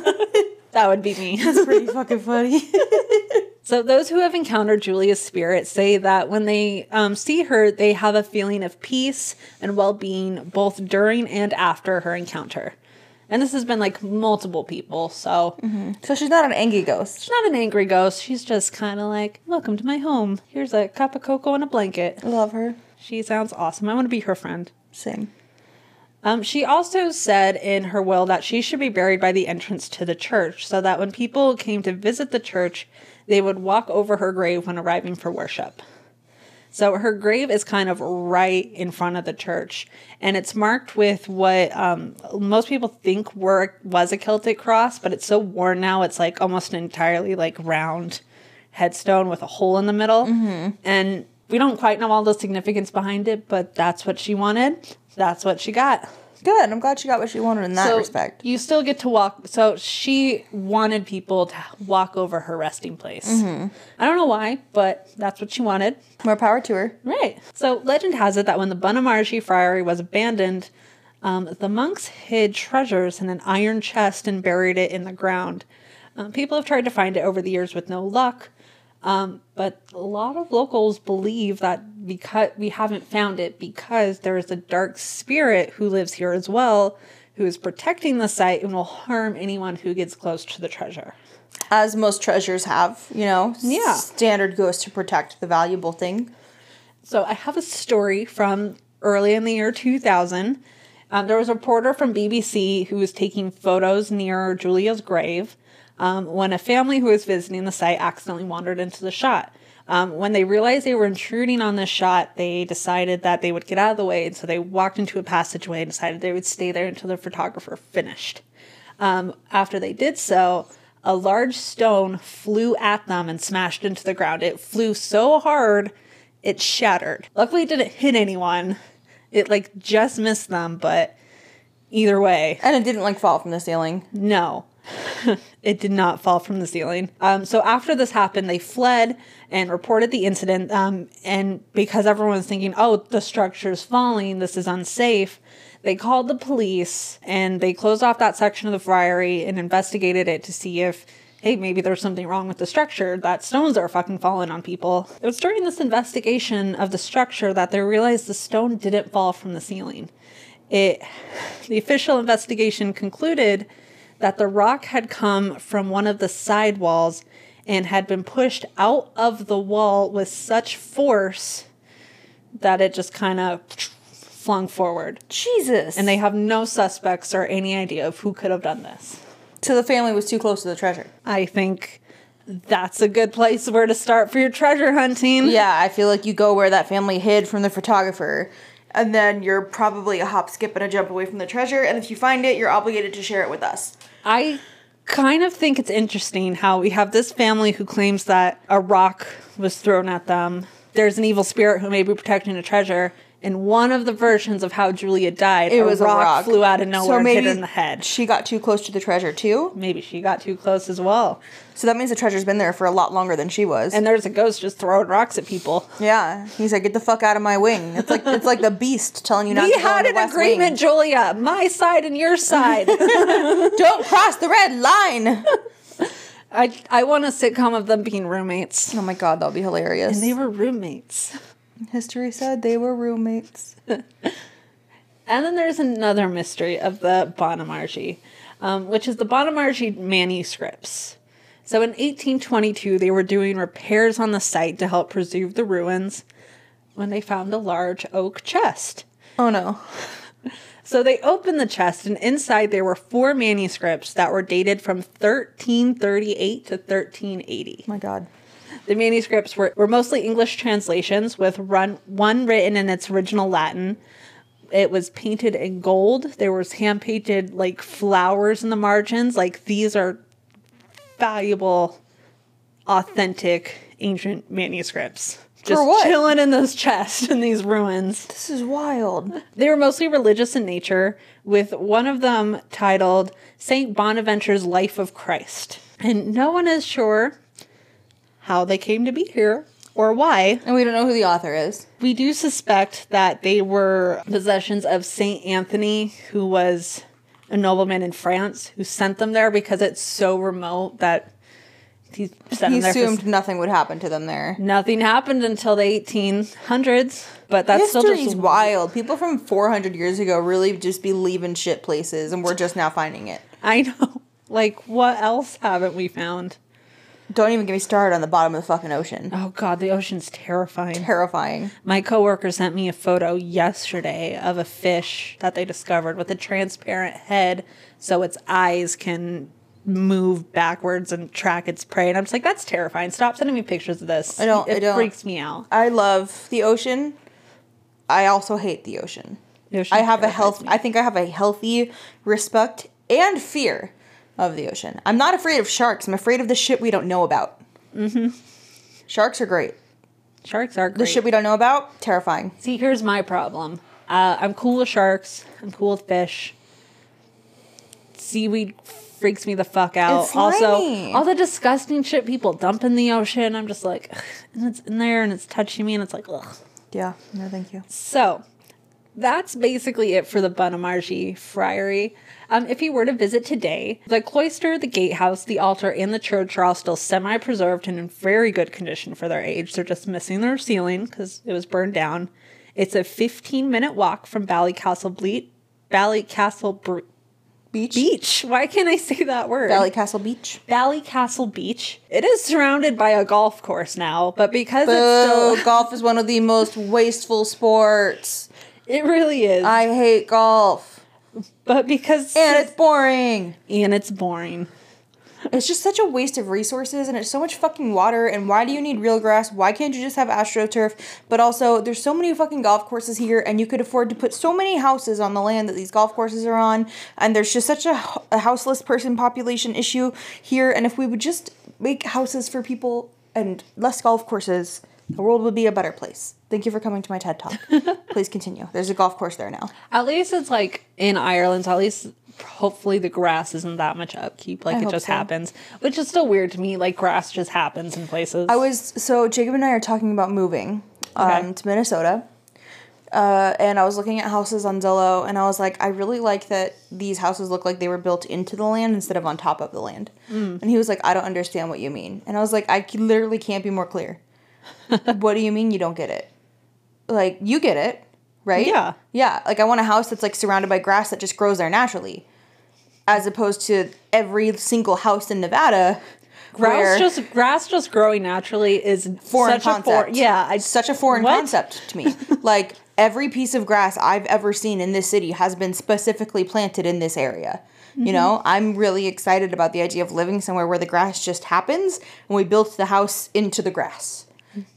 That would be me. That's pretty fucking funny. So those who have encountered Julia's spirit say that when they um, see her, they have a feeling of peace and well-being both during and after her encounter. And this has been like multiple people, so so she's not an angry ghost. she's not an angry ghost. She's just kind of like, "Welcome to my home. Here's a cup of cocoa and a blanket." I love her. She sounds awesome. I want to be her friend. Same. Um, she also said in her will that she should be buried by the entrance to the church so that when people came to visit the church, they would walk over her grave when arriving for worship. So her grave is kind of right in front of the church, and it's marked with what um, most people think were was a Celtic cross, but it's so worn now it's like almost entirely like round headstone with a hole in the middle, and we don't quite know all the significance behind it, but that's what she wanted. That's what she got. Good. I'm glad she got what she wanted in that so respect. You still get to walk. So she wanted people to walk over her resting place. Mm-hmm. I don't know why, but that's what she wanted. More power to her. Right. So legend has it that when the Bunamarshi Friary was abandoned, um, the monks hid treasures in an iron chest and buried it in the ground. Um, people have tried to find it over the years with no luck, um, but a lot of locals believe that because we haven't found it because there is a dark spirit who lives here as well, who is protecting the site and will harm anyone who gets close to the treasure. As most treasures have, you know. Yeah. Standard goes to protect the valuable thing. So I have a story from early in the year 2000. Um, there was a reporter from BBC who was taking photos near Julia's grave um, when a family who was visiting the site accidentally wandered into the shot. Um, when they realized they were intruding on this shot, they decided that they would get out of the way, and so they walked into a passageway and decided they would stay there until the photographer finished. Um, after they did so, a large stone flew at them and smashed into the ground. It flew so hard, it shattered. Luckily, it didn't hit anyone. It like just missed them, but either way, And it didn't like fall from the ceiling. no. It did not fall from the ceiling. Um, so after this happened, they fled and reported the incident. Um, and because everyone was thinking, oh, the structure's falling, this is unsafe, they called the police and they closed off that section of the friary and investigated it to see if, hey, maybe there's something wrong with the structure, that stones are fucking falling on people. It was during this investigation of the structure that they realized the stone didn't fall from the ceiling. It, the official investigation concluded that the rock had come from one of the side walls and had been pushed out of the wall with such force that it just kind of flung forward. Jesus. And they have no suspects or any idea of who could have done this. so the family was too close to the treasure. I think that's a good place where to start for your treasure hunting. Yeah, I feel like you go where that family hid from the photographer, and then you're probably a hop, skip, and a jump away from the treasure. And if you find it, you're obligated to share it with us. I kind of think it's interesting how we have this family who claims that a rock was thrown at them. There's an evil spirit who may be protecting a treasure. In one of the versions of how Julia died, It a, was rock a rock flew out of nowhere so and hit her in the head. She got too close to the treasure too. Maybe she got too close as well. So that means the treasure's been there for a lot longer than she was. And there's a ghost just throwing rocks at people. yeah, he's like, "Get the fuck out of my wing." It's like it's like the beast telling you not We to had an west agreement, wing. Julia. My side and your side. Don't cross the red line. I I want a sitcom of them being roommates. Oh my god, that would be hilarious. And they were roommates. History said they were roommates. And then there's another mystery of the Bonamargy, um, which is the Bonamargy manuscripts. So in 1822, they were doing repairs on the site to help preserve the ruins when they found a large oak chest. Oh no. So they opened the chest, and inside there were four manuscripts that were dated from 1338 to 1380. Oh my god. The manuscripts were, were mostly English translations, with run, one written in its original Latin. It was painted in gold. There was hand painted like flowers in the margins. Like these are valuable, authentic ancient manuscripts. Just chilling in those chests in these ruins. This is wild. They were mostly religious in nature, with one of them titled St. Bonaventure's Life of Christ. And no one is sure how they came to be here or why. And we don't know who the author is. We do suspect that they were possessions of St. Anthony, who was a nobleman in France who sent them there because it's so remote that he sent He them there. for- assumed nothing would happen to them there. Nothing happened until the 1800s, but that's still just wild. People from 400 years ago really just be leaving shit places, and we're just now finding it. I know. Like, what else haven't we found? Don't even get me started on the bottom of the fucking ocean. Oh god, the ocean's terrifying. Terrifying. My coworker sent me a photo yesterday of a fish that they discovered with a transparent head so its eyes can move backwards and track its prey. And I'm just like, that's terrifying. Stop sending me pictures of this. I don't- It I don't. freaks me out. I love the ocean. I also hate the ocean. The ocean I have a health. me. I think I have a healthy respect and fear of the ocean. I'm not afraid of sharks. I'm afraid of the shit we don't know about. Mm-hmm. Sharks are great. Sharks are great. The shit we don't know about, terrifying. See, here's my problem. Uh, I'm cool with sharks. I'm cool with fish. Seaweed freaks me the fuck out. Also, all the disgusting shit people dump in the ocean. I'm just like, ugh, and it's in there and it's touching me and it's like, ugh. Yeah. No, thank you. So, that's basically it for the Bonamargy Friary. Um, if you were to visit today, the cloister, the gatehouse, the altar, and the church are all still semi preserved and in very good condition for their age. They're just missing their ceiling because it was burned down. It's a 15 minute walk from Ballycastle Ble- Ballycastle Bre- Beach. Beach. Why can't I say that word? Ballycastle Beach. Ballycastle Beach. It is surrounded by a golf course now, but because Boo, it's still, golf is one of the most wasteful sports. it really is. I hate golf. But because And it's boring. and it's boring. It's just such a waste of resources and it's so much fucking water. And why do you need real grass? Why can't you just have astroturf? But also, there's so many fucking golf courses here, and you could afford to put so many houses on the land that these golf courses are on. And there's just such a, a houseless person population issue here. And if we would just make houses for people and less golf courses, the world would be a better place. Thank you for coming to my TED Talk. Please continue. There's a golf course there now. At least it's like in Ireland. So at least hopefully the grass isn't that much upkeep. Like I it just so. happens, which is still weird to me. Like grass just happens in places. I was so Jacob and I are talking about moving um, Okay. to Minnesota. Uh, and I was looking at houses on Zillow, and I was like, I really like that these houses look like they were built into the land instead of on top of the land. Mm. And he was like, I don't understand what you mean. And I was like, I literally can't be more clear. what do you mean you don't get it? Like, you get it, right? Yeah. Yeah. Like, I want a house that's like surrounded by grass that just grows there naturally, as opposed to every single house in Nevada. grass just grass just growing naturally is foreign such concept. a foreign. Yeah, I, such a foreign What? concept to me. like every piece of grass I've ever seen in this city has been specifically planted in this area. Mm-hmm. You know, I'm really excited about the idea of living somewhere where the grass just happens and we built the house into the grass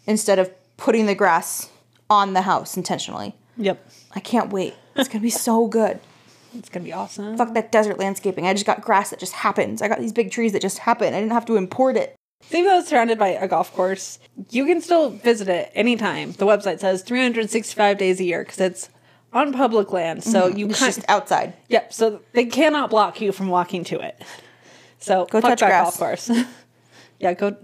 instead of putting the grass on the house intentionally. Yep, I can't wait. It's going to be so good. it's gonna be awesome. Fuck that desert landscaping. I just got grass that just happens. I got these big trees that just happen. I didn't have to import it. Even though it's surrounded by a golf course, you can still visit it anytime. The website says 365 days a year because it's on public land. So you Mm-hmm. It's can't. just outside. Yep. So they cannot block you from walking to it. So Go touch that grass. golf course. yeah, go.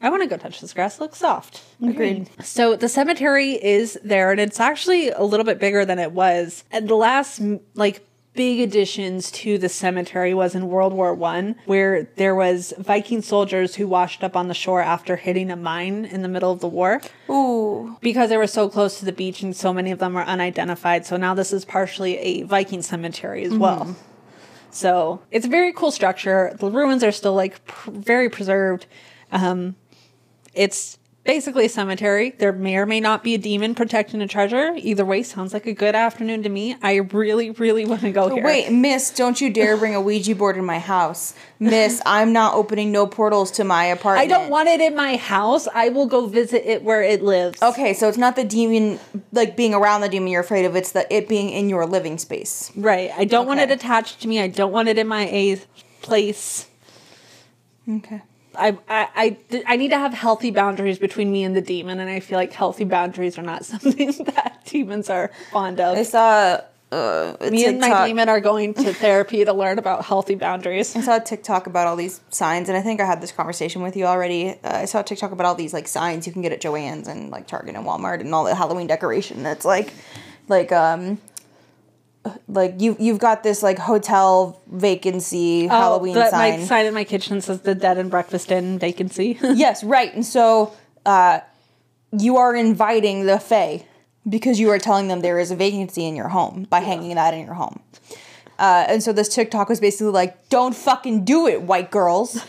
I want to go touch this grass. It looks soft. Agreed. So the cemetery is there, and it's actually a little bit bigger than it was. And the last like big additions to the cemetery was in World War One, where there was Viking soldiers who washed up on the shore after hitting a mine in the middle of the war Ooh. because they were so close to the beach, and so many of them were unidentified. So now this is partially a Viking cemetery as well. So it's a very cool structure. The ruins are still like pr- very preserved. Um, it's basically a cemetery. There may or may not be a demon protecting a treasure. Either way, sounds like a good afternoon to me. I really, really want to go here. Wait, Miss, don't you dare bring a Ouija board in my house. Miss, I'm not opening no portals to my apartment. I don't want it in my house. I will go visit it where it lives. Okay, so it's not the demon, like being around the demon you're afraid of, it's the it being in your living space. Right. I don't want it attached to me. I don't want it in my a place. Okay. I, I, I, I need to have healthy boundaries between me and the demon, and I feel like healthy boundaries are not something that demons are fond of. I saw uh, Me and my demon are going to therapy to learn about healthy boundaries. I saw a TikTok about all these signs, and I think I had this conversation with you already. Uh, I saw a TikTok about all these like signs you can get at Joann's and like Target and Walmart and all the Halloween decoration. That's like, like um, like you you've got this like hotel vacancy Halloween oh, that sign. My sign in my kitchen says the dead and breakfast in vacancy. yes, right. And so uh, you are inviting the Fae because you are telling them there is a vacancy in your home by hanging that in your home. Uh, and so this TikTok was basically like, "Don't fucking do it, white girls.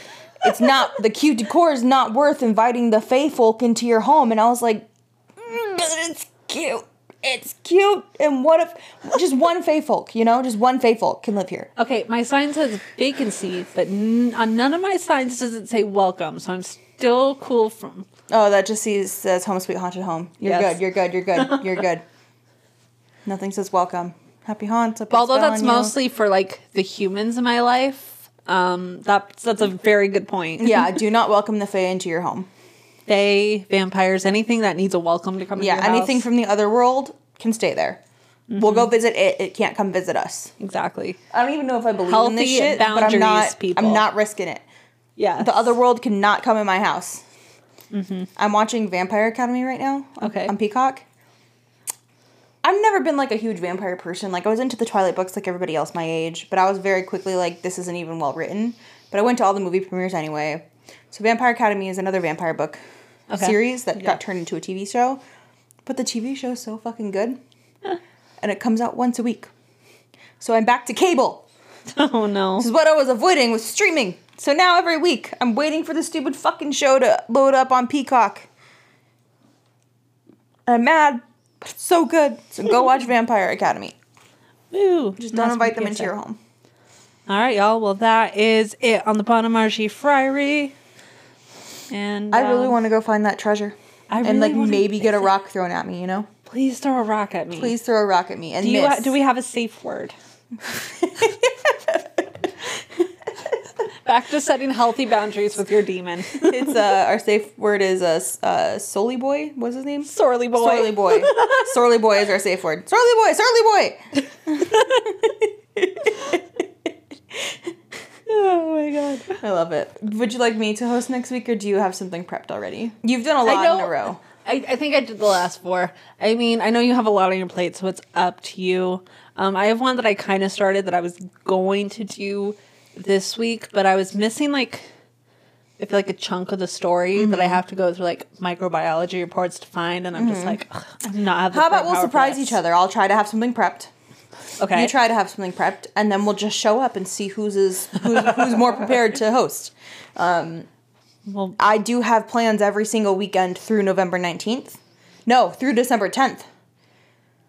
It's not the cute decor is not worth inviting the Fae folk into your home." And I was like, "Mm, "But it's cute. It's cute. And what if just one Fae folk, you know, just one Fae folk can live here?" okay, my sign says vacancy, but n- on none of my signs does it say welcome. So I'm still cool from. Oh, that just sees, says home sweet haunted home. You're Yes. good. You're good. You're good. You're good. Nothing says welcome. Happy haunts. Although that's mostly for like the humans in my life, um, that's that's a very good point. yeah. Do not welcome the fae into your home. Fae, vampires, anything that needs a welcome to come. Yeah. Anything house. from the other world can stay there. We'll go mm-hmm. visit it. It can't come visit us. exactly. I don't even know if I believe in this Healthy shit, but I'm not. people. I'm not risking it. Yeah. The other world cannot come in my house. Mm-hmm. I'm watching Vampire Academy right now. Okay. On Peacock. I've never been like a huge vampire person. Like I was into the Twilight books like everybody else my age, but I was very quickly like this isn't even well written. But I went to all the movie premieres anyway. So Vampire Academy is another vampire book Okay. series that Yeah. got turned into a TV show. But the TV show is so fucking good. and it comes out once a week. So I'm back to cable. oh no. This is what I was avoiding with streaming. So now every week I'm waiting for the stupid fucking show to load up on Peacock. I'm mad, but it's so good. So go watch Vampire Academy. Ooh, Just don't invite them into your home. All right, y'all. Well, that is it on the Bonamage Friary. And I really um, want to go find that treasure. I and really like wanna maybe get a rock thrown at me, you know? Please throw a rock at me. Please throw a rock at me and Do you? miss. do we have a safe word? Back to setting healthy boundaries with your demon. it's uh our safe word is uh, s- uh Solly boy. What's his name? Sorley boy. Sorley boy. Sorley boy is our safe word. Sorley boy. Sorley boy. Oh my god. I love it. Would you like me to host next week, or do you have something prepped already? You've done a lot in a row. I, I think I did the last four. I mean, I know you have a lot on your plate, so it's up to you. Um, I have one that I kind of started that I was going to do this week, but I was missing like I feel like a chunk of the story that I Mm-hmm. have to go through like microbiology reports to find, and I'm just like, I'm not How about we'll surprise each other? I'll try to have something prepped. Okay. You try to have something prepped, and then we'll just show up and see who's is who's, who's more prepared to host. Um, well, I do have plans every single weekend through November nineteenth. No, through December tenth.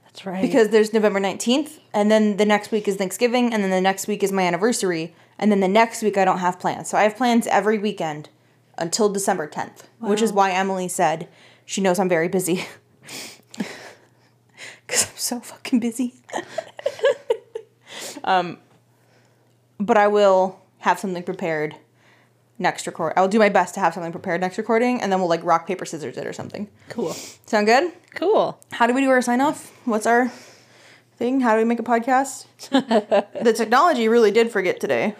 that's right. because there's November 19th, and then the next week is Thanksgiving, and then the next week is my anniversary, and then the next week I don't have plans. So I have plans every weekend until December 10th, which is why Emily said she knows I'm very busy. Because I'm so fucking busy. um, but I will have something prepared next record. I'll do my best to have something prepared next recording, and then we'll like rock, paper, scissors it or something. cool. Sound good? Cool. How do we do our sign off? What's our thing? How do we make a podcast? the technology really did forget today.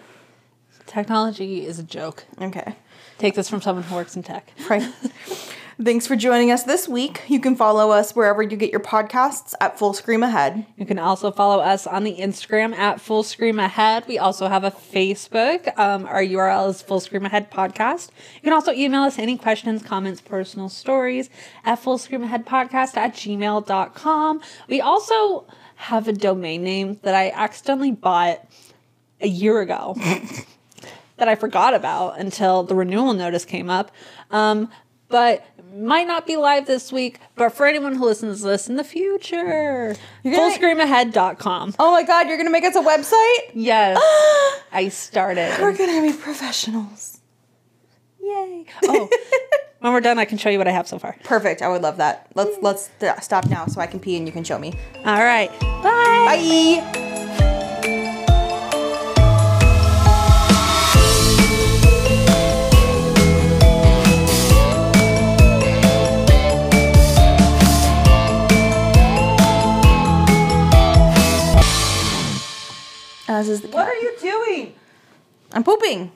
Technology is a joke. Okay. Take this from someone who works in tech. Right. Thanks for joining us this week. You can follow us wherever you get your podcasts at Full Scream Ahead. You can also follow us on the Instagram at Full Scream Ahead. We also have a Facebook. Um, our URL is Full Scream Ahead Podcast. You can also email us any questions, comments, personal stories at Full Scream Ahead Podcast at gmail.com. We also have a domain name that I accidentally bought a year ago that I forgot about until the renewal notice came up. Um, but might not be live this week, but for anyone who listens to this in the future, fullscreamahead.com. Oh my god, you're gonna make us a website? Yes, I started. We're gonna be professionals. Yay. Oh, when we're done, I can show you what I have so far. Perfect. I would love that. Let's let's st- stop now so I can pee and you can show me. All right. Bye. Bye. Uh, As is the What are you doing? I'm pooping.